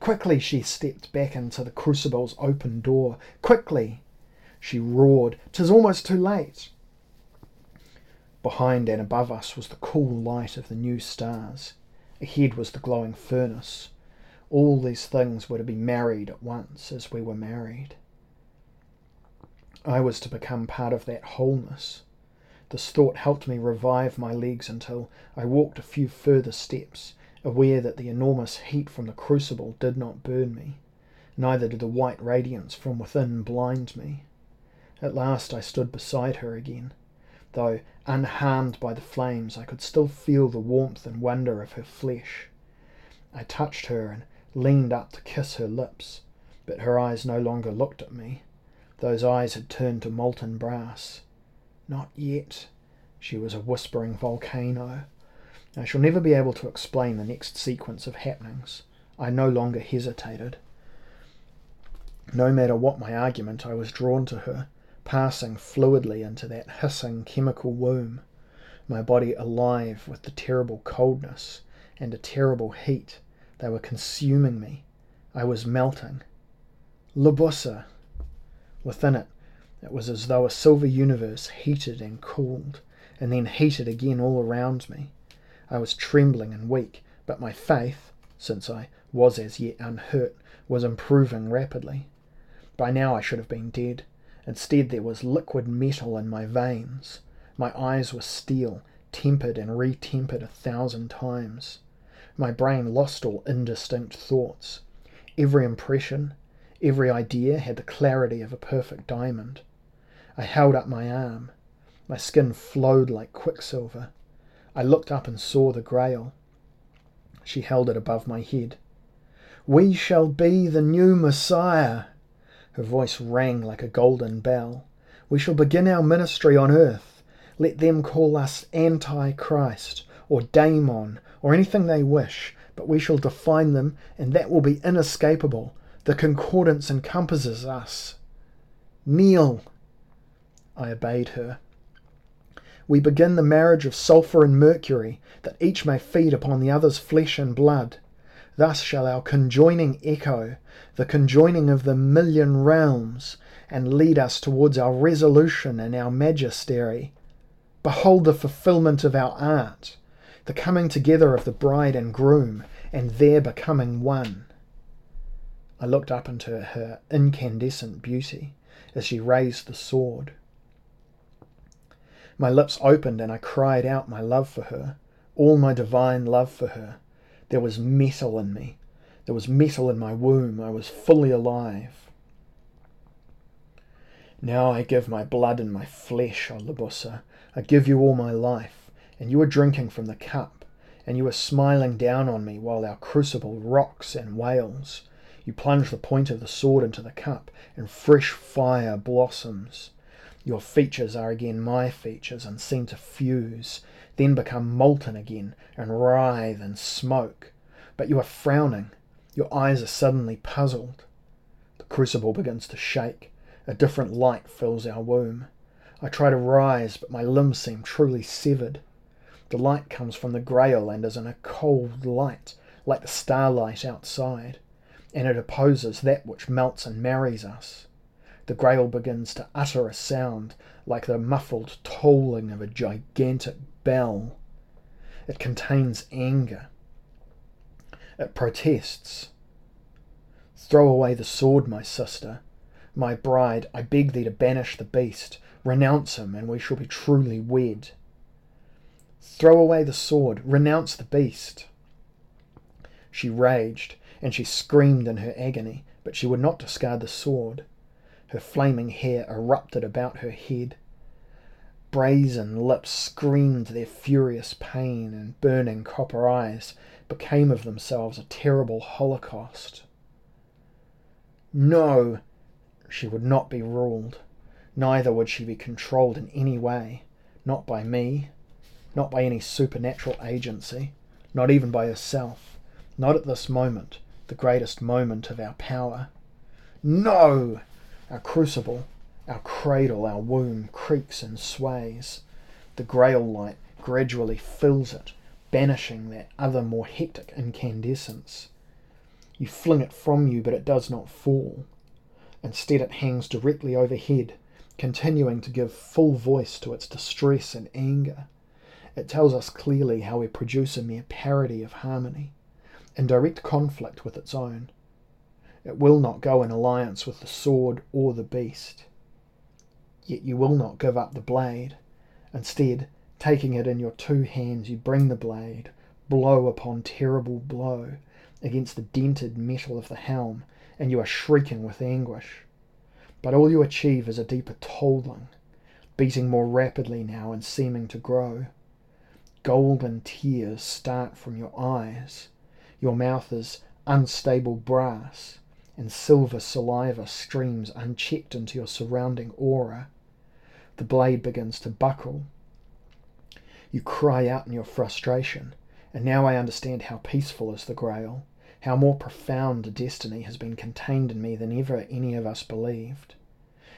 Quickly she stepped back into the crucible's open door. Quickly! She roared. "'Tis almost too late!" Behind and above us was the cool light of the new stars. Ahead was the glowing furnace. All these things were to be married at once as we were married. I was to become part of that wholeness. This thought helped me revive my legs until I walked a few further steps, aware that the enormous heat from the crucible did not burn me, neither did the white radiance from within blind me. At last I stood beside her again. Though unharmed by the flames, I could still feel the warmth and wonder of her flesh. I touched her and leaned up to kiss her lips, but her eyes no longer looked at me. Those eyes had turned to molten brass. Not yet. She was a whispering volcano. I shall never be able to explain the next sequence of happenings. I no longer hesitated. No matter what my argument, I was drawn to her, passing fluidly into that hissing chemical womb, my body alive with the terrible coldness and a terrible heat. They were consuming me. I was melting. Libussa! Within it, it was as though a silver universe heated and cooled, and then heated again all around me. I was trembling and weak, but my faith, since I was as yet unhurt, was improving rapidly. By now I should have been dead. Instead, there was liquid metal in my veins. My eyes were steel, tempered and retempered a thousand times. My brain lost all indistinct thoughts. Every impression, every idea had the clarity of a perfect diamond. I held up my arm. My skin flowed like quicksilver. I looked up and saw the Grail. She held it above my head. We shall be the new Messiah. Her voice rang like a golden bell. We shall begin our ministry on earth. Let them call us Antichrist or Daemon or anything they wish, but we shall define them, and that will be inescapable. The concordance encompasses us. Kneel. I obeyed her. We begin the marriage of sulphur and mercury, that each may feed upon the other's flesh and blood. Thus shall our conjoining echo, the conjoining of the million realms, and lead us towards our resolution and our majesty. Behold the fulfilment of our art, the coming together of the bride and groom, and their becoming one. I looked up into her incandescent beauty as she raised the sword. My lips opened and I cried out my love for her, all my divine love for her. There was metal in me. There was metal in my womb. I was fully alive. Now I give my blood and my flesh, O Libussa. I give you all my life, and you are drinking from the cup, and you are smiling down on me while our crucible rocks and wails. You plunge the point of the sword into the cup, and fresh fire blossoms. Your features are again my features and seem to fuse, then become molten again and writhe and smoke. But you are frowning. Your eyes are suddenly puzzled. The crucible begins to shake. A different light fills our womb. I try to rise, but my limbs seem truly severed. The light comes from the grail and is in a cold light, like the starlight outside, and it opposes that which melts and marries us. The grail begins to utter a sound like the muffled tolling of a gigantic bell. It contains anger. It protests. Throw away the sword, my sister. My bride, I beg thee to banish the beast. Renounce him, and we shall be truly wed. Throw away the sword. Renounce the beast. She raged, and she screamed in her agony, but she would not discard the sword. Her flaming hair erupted about her head. Brazen lips screamed their furious pain, and burning copper eyes became of themselves a terrible holocaust. No, she would not be ruled, neither would she be controlled in any way, not by me, not by any supernatural agency, not even by herself, not at this moment, the greatest moment of our power. No! Our crucible, our cradle, our womb creaks and sways. The grail light gradually fills it, banishing that other more hectic incandescence. You fling it from you, but it does not fall. Instead, it hangs directly overhead, continuing to give full voice to its distress and anger. It tells us clearly how we produce a mere parody of harmony, in direct conflict with its own. It will not go in alliance with the sword or the beast. Yet you will not give up the blade. Instead, taking it in your two hands, you bring the blade, blow upon terrible blow, against the dented metal of the helm, and you are shrieking with anguish. But all you achieve is a deeper tolling, beating more rapidly now and seeming to grow. Golden tears start from your eyes. Your mouth is unstable brass, and silver saliva streams unchecked into your surrounding aura. The blade begins to buckle. You cry out in your frustration, and now I understand how peaceful is the Grail, how more profound a destiny has been contained in me than ever any of us believed.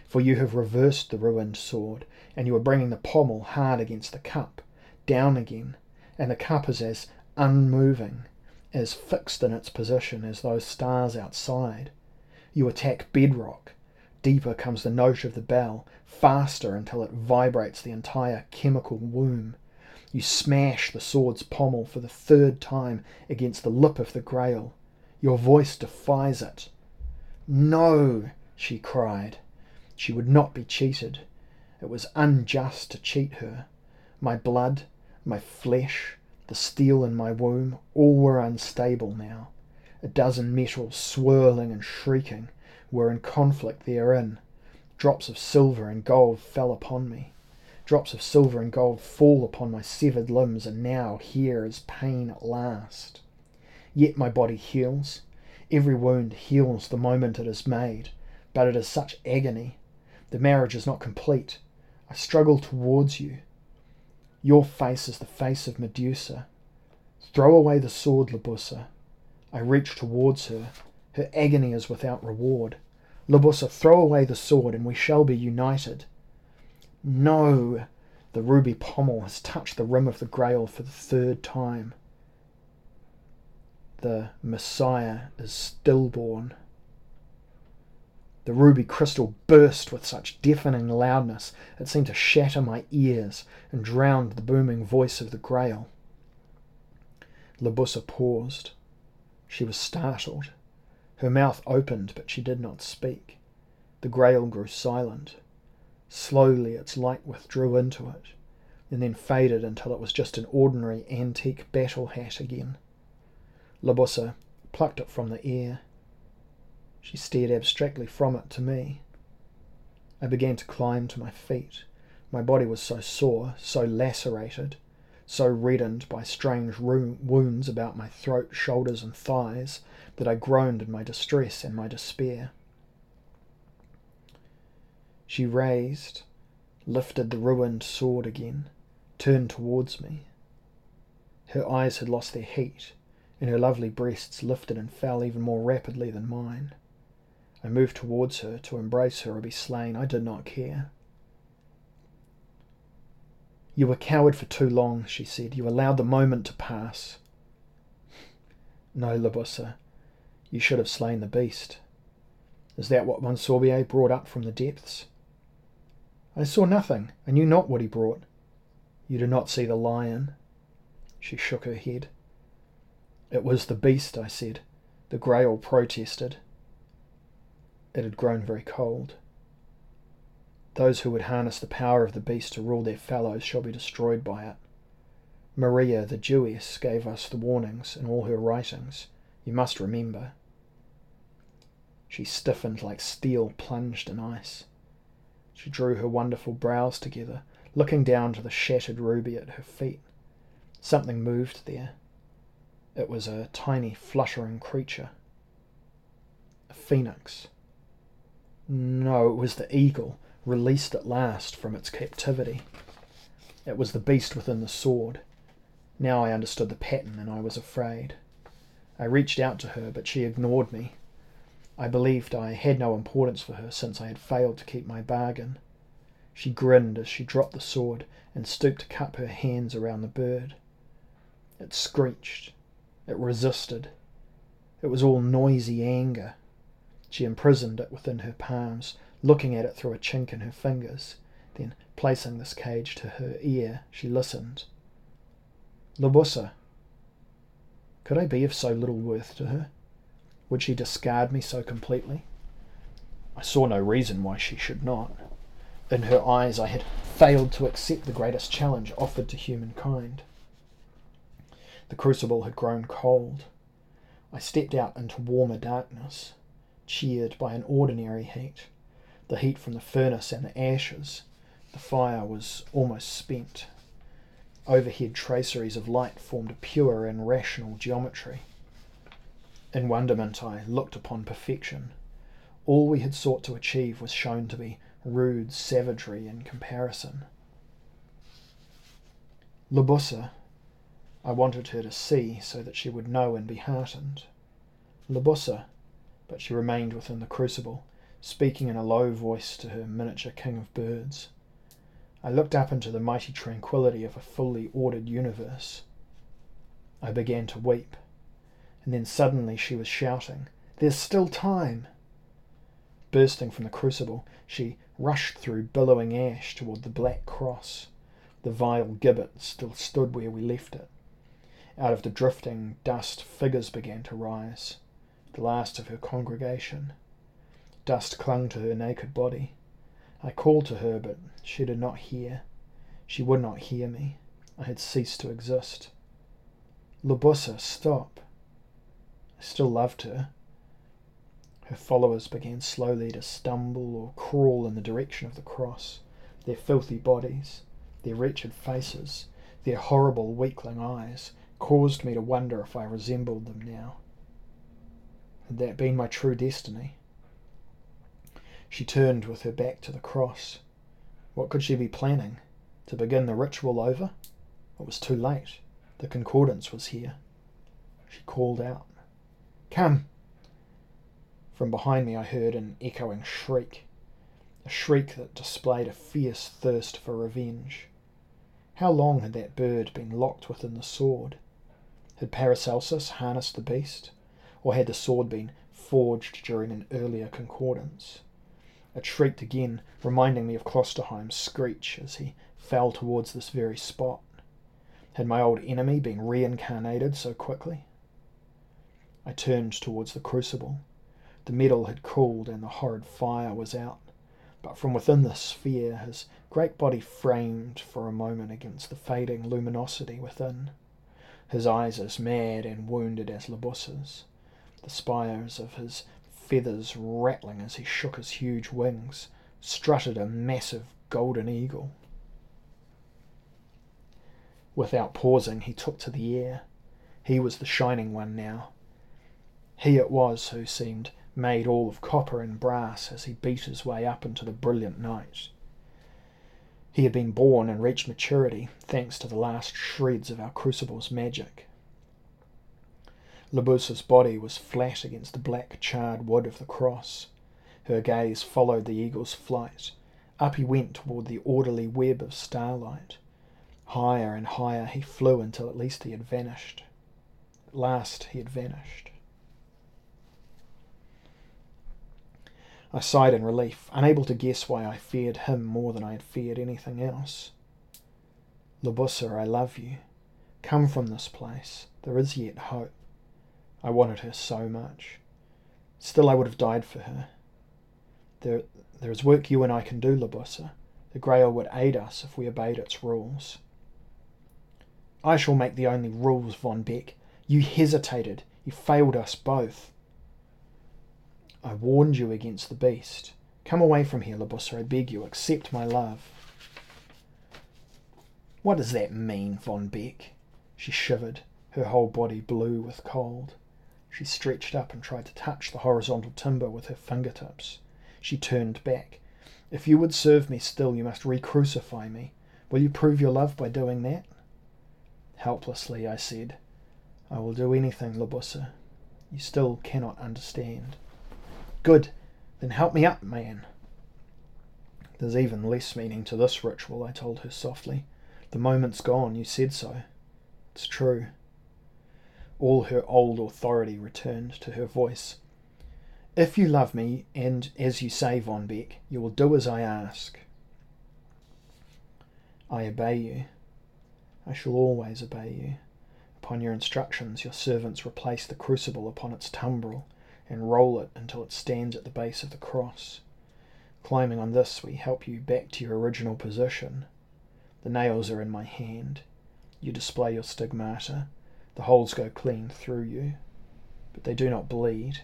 For you have reversed the ruined sword, and you are bringing the pommel hard against the cup, down again, and the cup is as unmoving as fixed in its position as those stars outside. You attack bedrock. Deeper comes the note of the bell, faster until it vibrates the entire chemical womb. You smash the sword's pommel for the third time against the lip of the grail. Your voice defies it. No, she cried. She would not be cheated. It was unjust to cheat her. My blood, my flesh, the steel in my womb, all were unstable now. A dozen metals, swirling and shrieking, were in conflict therein. Drops of silver and gold fell upon me. Drops of silver and gold fall upon my severed limbs, and now here is pain at last. Yet my body heals. Every wound heals the moment it is made, but it is such agony. The marriage is not complete. I struggle towards you. Your face is the face of Medusa. Throw away the sword, Libussa. I reach towards her. Her agony is without reward. Libussa, throw away the sword, and we shall be united. No! The ruby pommel has touched the rim of the grail for the third time. The Messiah is stillborn. The ruby crystal burst with such deafening loudness it seemed to shatter my ears and drowned the booming voice of the Grail. Libussa paused. She was startled. Her mouth opened, but she did not speak. The Grail grew silent. Slowly its light withdrew into it, and then faded until it was just an ordinary antique battle hat again. Libussa plucked it from the air. She stared abstractly from it to me. I began to climb to my feet. My body was so sore, so lacerated, so reddened by strange wounds about my throat, shoulders, and thighs that I groaned in my distress and my despair. She raised, lifted the ruined sword again, turned towards me. Her eyes had lost their heat, and her lovely breasts lifted and fell even more rapidly than mine. I moved towards her to embrace her or be slain. I did not care. You were coward for too long, she said. You allowed the moment to pass. No, Libussa, you should have slain the beast. Is that what Monsorbier brought up from the depths? I saw nothing. I knew not what he brought. You do not see the lion? She shook her head. It was the beast, I said. The Grail protested. It had grown very cold. Those who would harness the power of the beast to rule their fellows shall be destroyed by it. Maria the Jewess gave us the warnings in all her writings. You must remember. She stiffened like steel plunged in ice. She drew her wonderful brows together, looking down to the shattered ruby at her feet. Something moved there. It was a tiny, fluttering creature. A phoenix. No, it was the eagle, released at last from its captivity. It was the beast within the sword. Now I understood the pattern and I was afraid. I reached out to her, but she ignored me. I believed I had no importance for her since I had failed to keep my bargain. She grinned as she dropped the sword and stooped to cup her hands around the bird. It screeched. It resisted. It was all noisy anger. She imprisoned it within her palms, looking at it through a chink in her fingers. Then, placing this cage to her ear, she listened. Libussa. Could I be of so little worth to her? Would she discard me so completely? I saw no reason why she should not. In her eyes, I had failed to accept the greatest challenge offered to humankind. The crucible had grown cold. I stepped out into warmer darkness, cheered by an ordinary heat, the heat from the furnace and the ashes. The fire was almost spent. Overhead traceries of light formed a pure and rational geometry. In wonderment, I looked upon perfection. All we had sought to achieve was shown to be rude savagery in comparison. Libussa, I wanted her to see so that she would know and be heartened. Libussa, but she remained within the crucible, speaking in a low voice to her miniature king of birds. I looked up into the mighty tranquillity of a fully ordered universe. I began to weep, and then suddenly she was shouting, There's still time! Bursting from the crucible, she rushed through billowing ash toward the black cross. The vile gibbet still stood where we left it. Out of the drifting dust, figures began to rise, the last of her congregation. Dust clung to her naked body. I called to her, but she did not hear. She would not hear me. I had ceased to exist. Libussa, stop. I still loved her. Her followers began slowly to stumble or crawl in the direction of the cross, their filthy bodies, their wretched faces, their horrible weakling eyes, caused me to wonder if I resembled them now. Had that been my true destiny? She turned with her back to the cross. What could she be planning? To begin the ritual over? It was too late. The concordance was here. She called out. Come! From behind me I heard an echoing shriek, a shriek that displayed a fierce thirst for revenge. How long had that bird been locked within the sword? Had Paracelsus harnessed the beast, or had the sword been forged during an earlier concordance? It shrieked again, reminding me of Klosterheim's screech as he fell towards this very spot. Had my old enemy been reincarnated so quickly? I turned towards the crucible. The metal had cooled and the horrid fire was out, but from within the sphere his great body framed for a moment against the fading luminosity within his eyes as mad and wounded as Libussa's, the spires of his feathers rattling as he shook his huge wings, strutted a massive golden eagle. Without pausing, he took to the air. He was the shining one now. He it was who seemed made all of copper and brass as he beat his way up into the brilliant night. He had been born and reached maturity thanks to the last shreds of our crucible's magic. Libussa's body was flat against the black charred wood of the cross. Her gaze followed the eagle's flight. Up he went toward the orderly web of starlight. Higher and higher he flew until at least he had vanished. At last he had vanished. I sighed in relief, unable to guess why I feared him more than I had feared anything else. Libussa, I love you. Come from this place. There is yet hope. I wanted her so much. Still, I would have died for her. There, there is work you and I can do, Libussa. The Grail would aid us if we obeyed its rules. I shall make the only rules, Von Bek. You hesitated. You failed us both. I warned you against the beast. Come away from here, Libussa, I beg you. Accept my love. What does that mean, Von Bek? She shivered, her whole body blue with cold. She stretched up and tried to touch the horizontal timber with her fingertips. She turned back. If you would serve me still, you must re-crucify me. Will you prove your love by doing that? Helplessly, I said, I will do anything, Libussa. You still cannot understand. Good. Then help me up, man. There's even less meaning to this ritual, I told her softly. The moment's gone, you said so. It's true. All her old authority returned to her voice. If you love me, and as you say, Von Bek, you will do as I ask. I obey you. I shall always obey you. Upon your instructions, your servants replace the crucible upon its tumbrel and roll it until it stands at the base of the cross. Climbing on this, we help you back to your original position. The nails are in my hand. You display your stigmata. The holes go clean through you, but they do not bleed.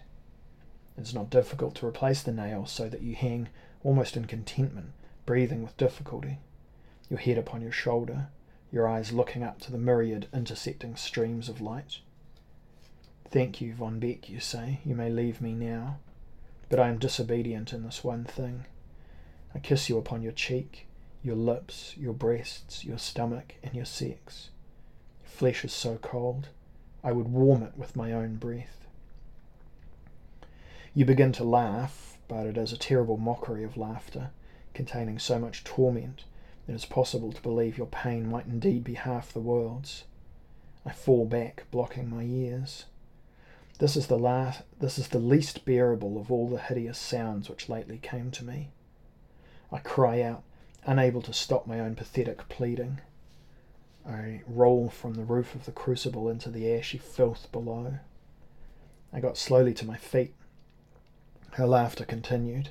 It is not difficult to replace the nails so that you hang almost in contentment, breathing with difficulty, your head upon your shoulder, your eyes looking up to the myriad intersecting streams of light. Thank you, Von Bek, you say. You may leave me now. But I am disobedient in this one thing. I kiss you upon your cheek, your lips, your breasts, your stomach, and your sex. Flesh is so cold, I would warm it with my own breath. You begin to laugh, but it is a terrible mockery of laughter, containing so much torment that it is possible to believe your pain might indeed be half the world's. I fall back, blocking my ears. This is the last, this is the least bearable of all the hideous sounds which lately came to me. I cry out, unable to stop my own pathetic pleading. I roll from the roof of the crucible into the ashy filth below. I got slowly to my feet. Her laughter continued.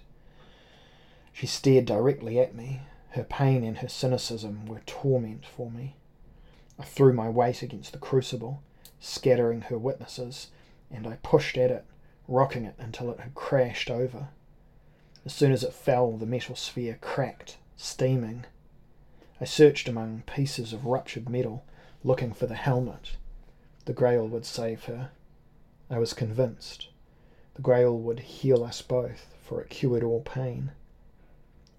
She stared directly at me. Her pain and her cynicism were torment for me. I threw my weight against the crucible, scattering her witnesses, and I pushed at it, rocking it until it had crashed over. As soon as it fell, the metal sphere cracked, steaming. I searched among pieces of ruptured metal, looking for the helmet. The Grail would save her. I was convinced. The Grail would heal us both, for it cured all pain.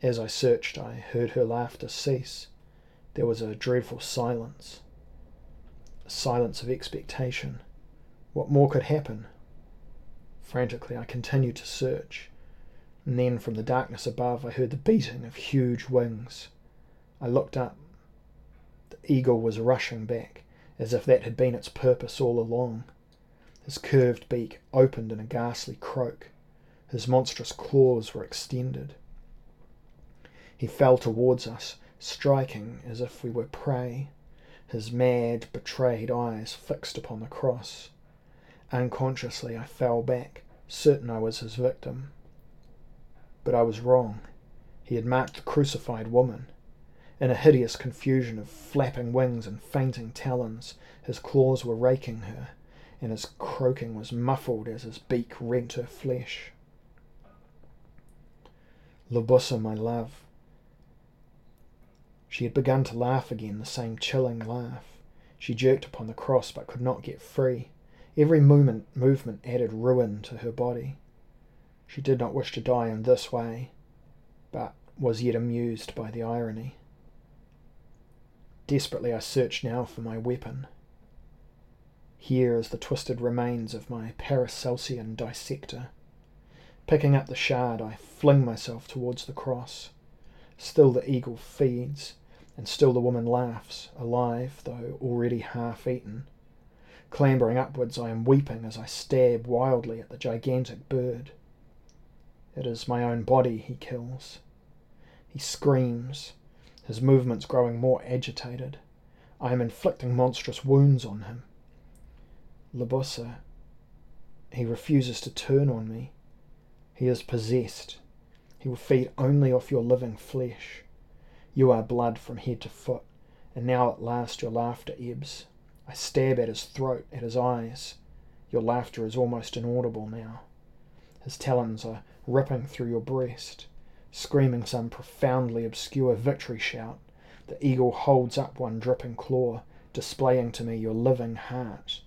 As I searched, I heard her laughter cease. There was a dreadful silence, a silence of expectation. What more could happen? Frantically, I continued to search, and then from the darkness above I heard the beating of huge wings. I looked up. The eagle was rushing back, as if that had been its purpose all along. His curved beak opened in a ghastly croak. His monstrous claws were extended. He fell towards us, striking as if we were prey, his mad, betrayed eyes fixed upon the cross. Unconsciously, I fell back, certain I was his victim. But I was wrong. He had marked the crucified woman. In a hideous confusion of flapping wings and fainting talons, his claws were raking her, and his croaking was muffled as his beak rent her flesh. Libussa, my love. She had begun to laugh again, the same chilling laugh. She jerked upon the cross, but could not get free. Every movement, movement added ruin to her body. She did not wish to die in this way, but was yet amused by the irony. Desperately I search now for my weapon. Here is the twisted remains of my Paracelsian dissector. Picking up the shard, I fling myself towards the cross. Still the eagle feeds, and still the woman laughs, alive, though already half eaten. Clambering upwards, I am weeping as I stab wildly at the gigantic bird. It is my own body he kills. He screams, his movements growing more agitated. I am inflicting monstrous wounds on him. Libussa, he refuses to turn on me. He is possessed. He will feed only off your living flesh. You are blood from head to foot, and now at last your laughter ebbs. I stab at his throat, at his eyes. Your laughter is almost inaudible now. His talons are ripping through your breast, screaming some profoundly obscure victory shout. The eagle holds up one dripping claw, displaying to me your living heart,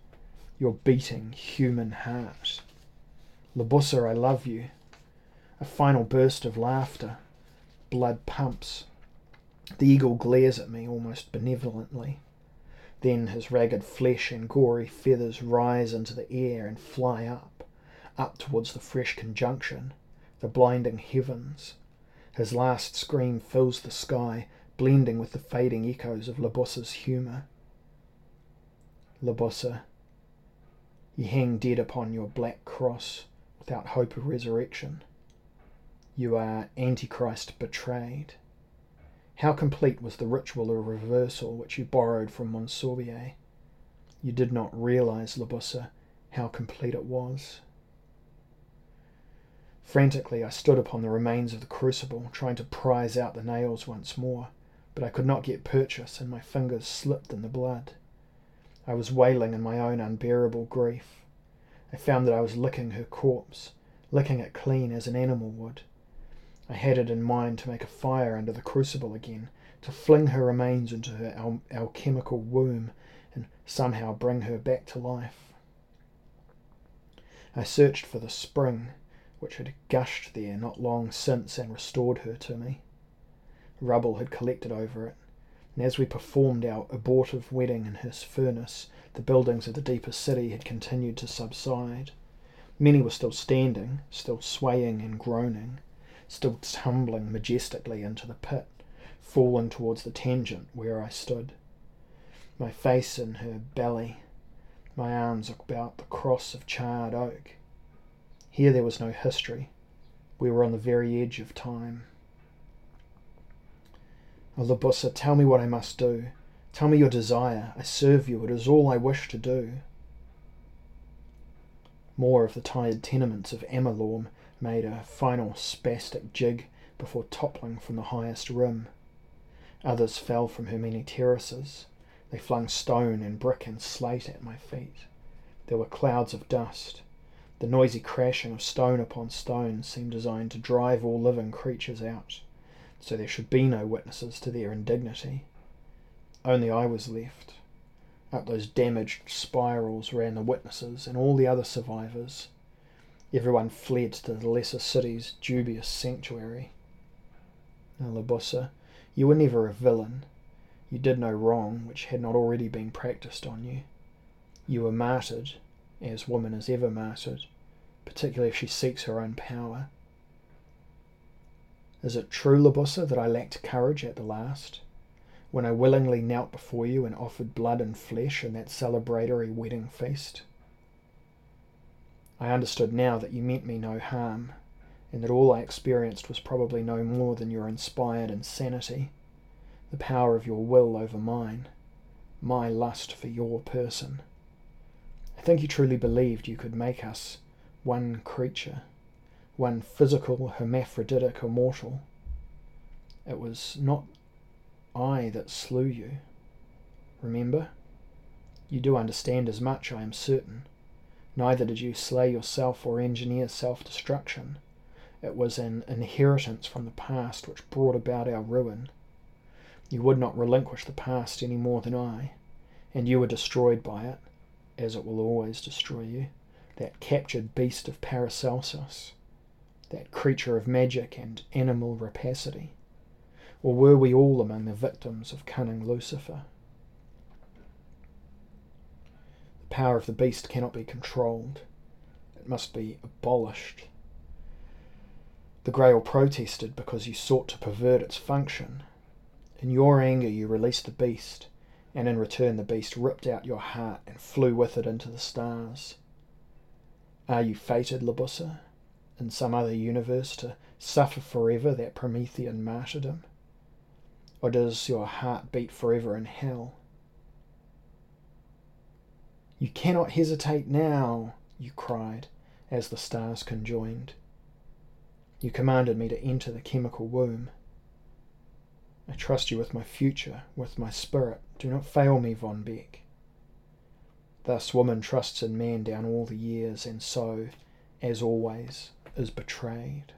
your beating human heart. Libussa, I love you. A final burst of laughter. Blood pumps. The eagle glares at me almost benevolently. Then his ragged flesh and gory feathers rise into the air and fly up, up towards the fresh conjunction, the blinding heavens. His last scream fills the sky, blending with the fading echoes of Libussa's humour. Libussa, ye hang dead upon your black cross without hope of resurrection. You are Antichrist betrayed. How complete was the ritual of reversal which you borrowed from Monsorbier? You did not realize, Libussa, how complete it was. Frantically, I stood upon the remains of the crucible, trying to prise out the nails once more, but I could not get purchase, and my fingers slipped in the blood. I was wailing in my own unbearable grief. I found that I was licking her corpse, licking it clean as an animal would. I had it in mind to make a fire under the crucible again, to fling her remains into her al- alchemical womb and somehow bring her back to life. I searched for the spring which had gushed there not long since and restored her to me. Rubble had collected over it, and as we performed our abortive wedding in his furnace, the buildings of the deeper city had continued to subside. Many were still standing, still swaying and groaning still tumbling majestically into the pit, falling towards the tangent where I stood. My face in her belly, my arms about the cross of charred oak. Here there was no history. We were on the very edge of time. Oh, Libussa, tell me what I must do. Tell me your desire. I serve you. It is all I wish to do. More of the tired tenements of Amalorm made a final spastic jig before toppling from the highest rim. Others fell from her many terraces. They flung stone and brick and slate at my feet. There were clouds of dust. The noisy crashing of stone upon stone seemed designed to drive all living creatures out, so there should be no witnesses to their indignity. Only I was left. Up those damaged spirals ran the witnesses and all the other survivors, Everyone fled to the lesser city's dubious sanctuary. Now, Libussa, you were never a villain. You did no wrong which had not already been practised on you. You were martyred, as woman is ever martyred, particularly if she seeks her own power. Is it true, Libussa, that I lacked courage at the last, when I willingly knelt before you and offered blood and flesh in that celebratory wedding feast? I understood now that you meant me no harm, and that all I experienced was probably no more than your inspired insanity, the power of your will over mine, my lust for your person. I think you truly believed you could make us one creature, one physical, hermaphroditic immortal. It was not I that slew you. Remember? You do understand as much, I am certain. Neither did you slay yourself or engineer self destruction. It was an inheritance from the past which brought about our ruin. You would not relinquish the past any more than I, and you were destroyed by it, as it will always destroy you, that captured beast of Paracelsus, that creature of magic and animal rapacity. Or were we all among the victims of cunning Lucifer? The power of the beast cannot be controlled. It must be abolished. The Grail protested because you sought to pervert its function. In your anger you released the beast, and in return the beast ripped out your heart and flew with it into the stars. Are you fated, Libussa? in some other universe to suffer forever that Promethean martyrdom? Or does your heart beat forever in hell? You cannot hesitate now, you cried as the stars conjoined. You commanded me to enter the chemical womb. I trust you with my future, with my spirit. Do not fail me, Von Bek. Thus woman trusts in man down all the years, and so, as always, is betrayed.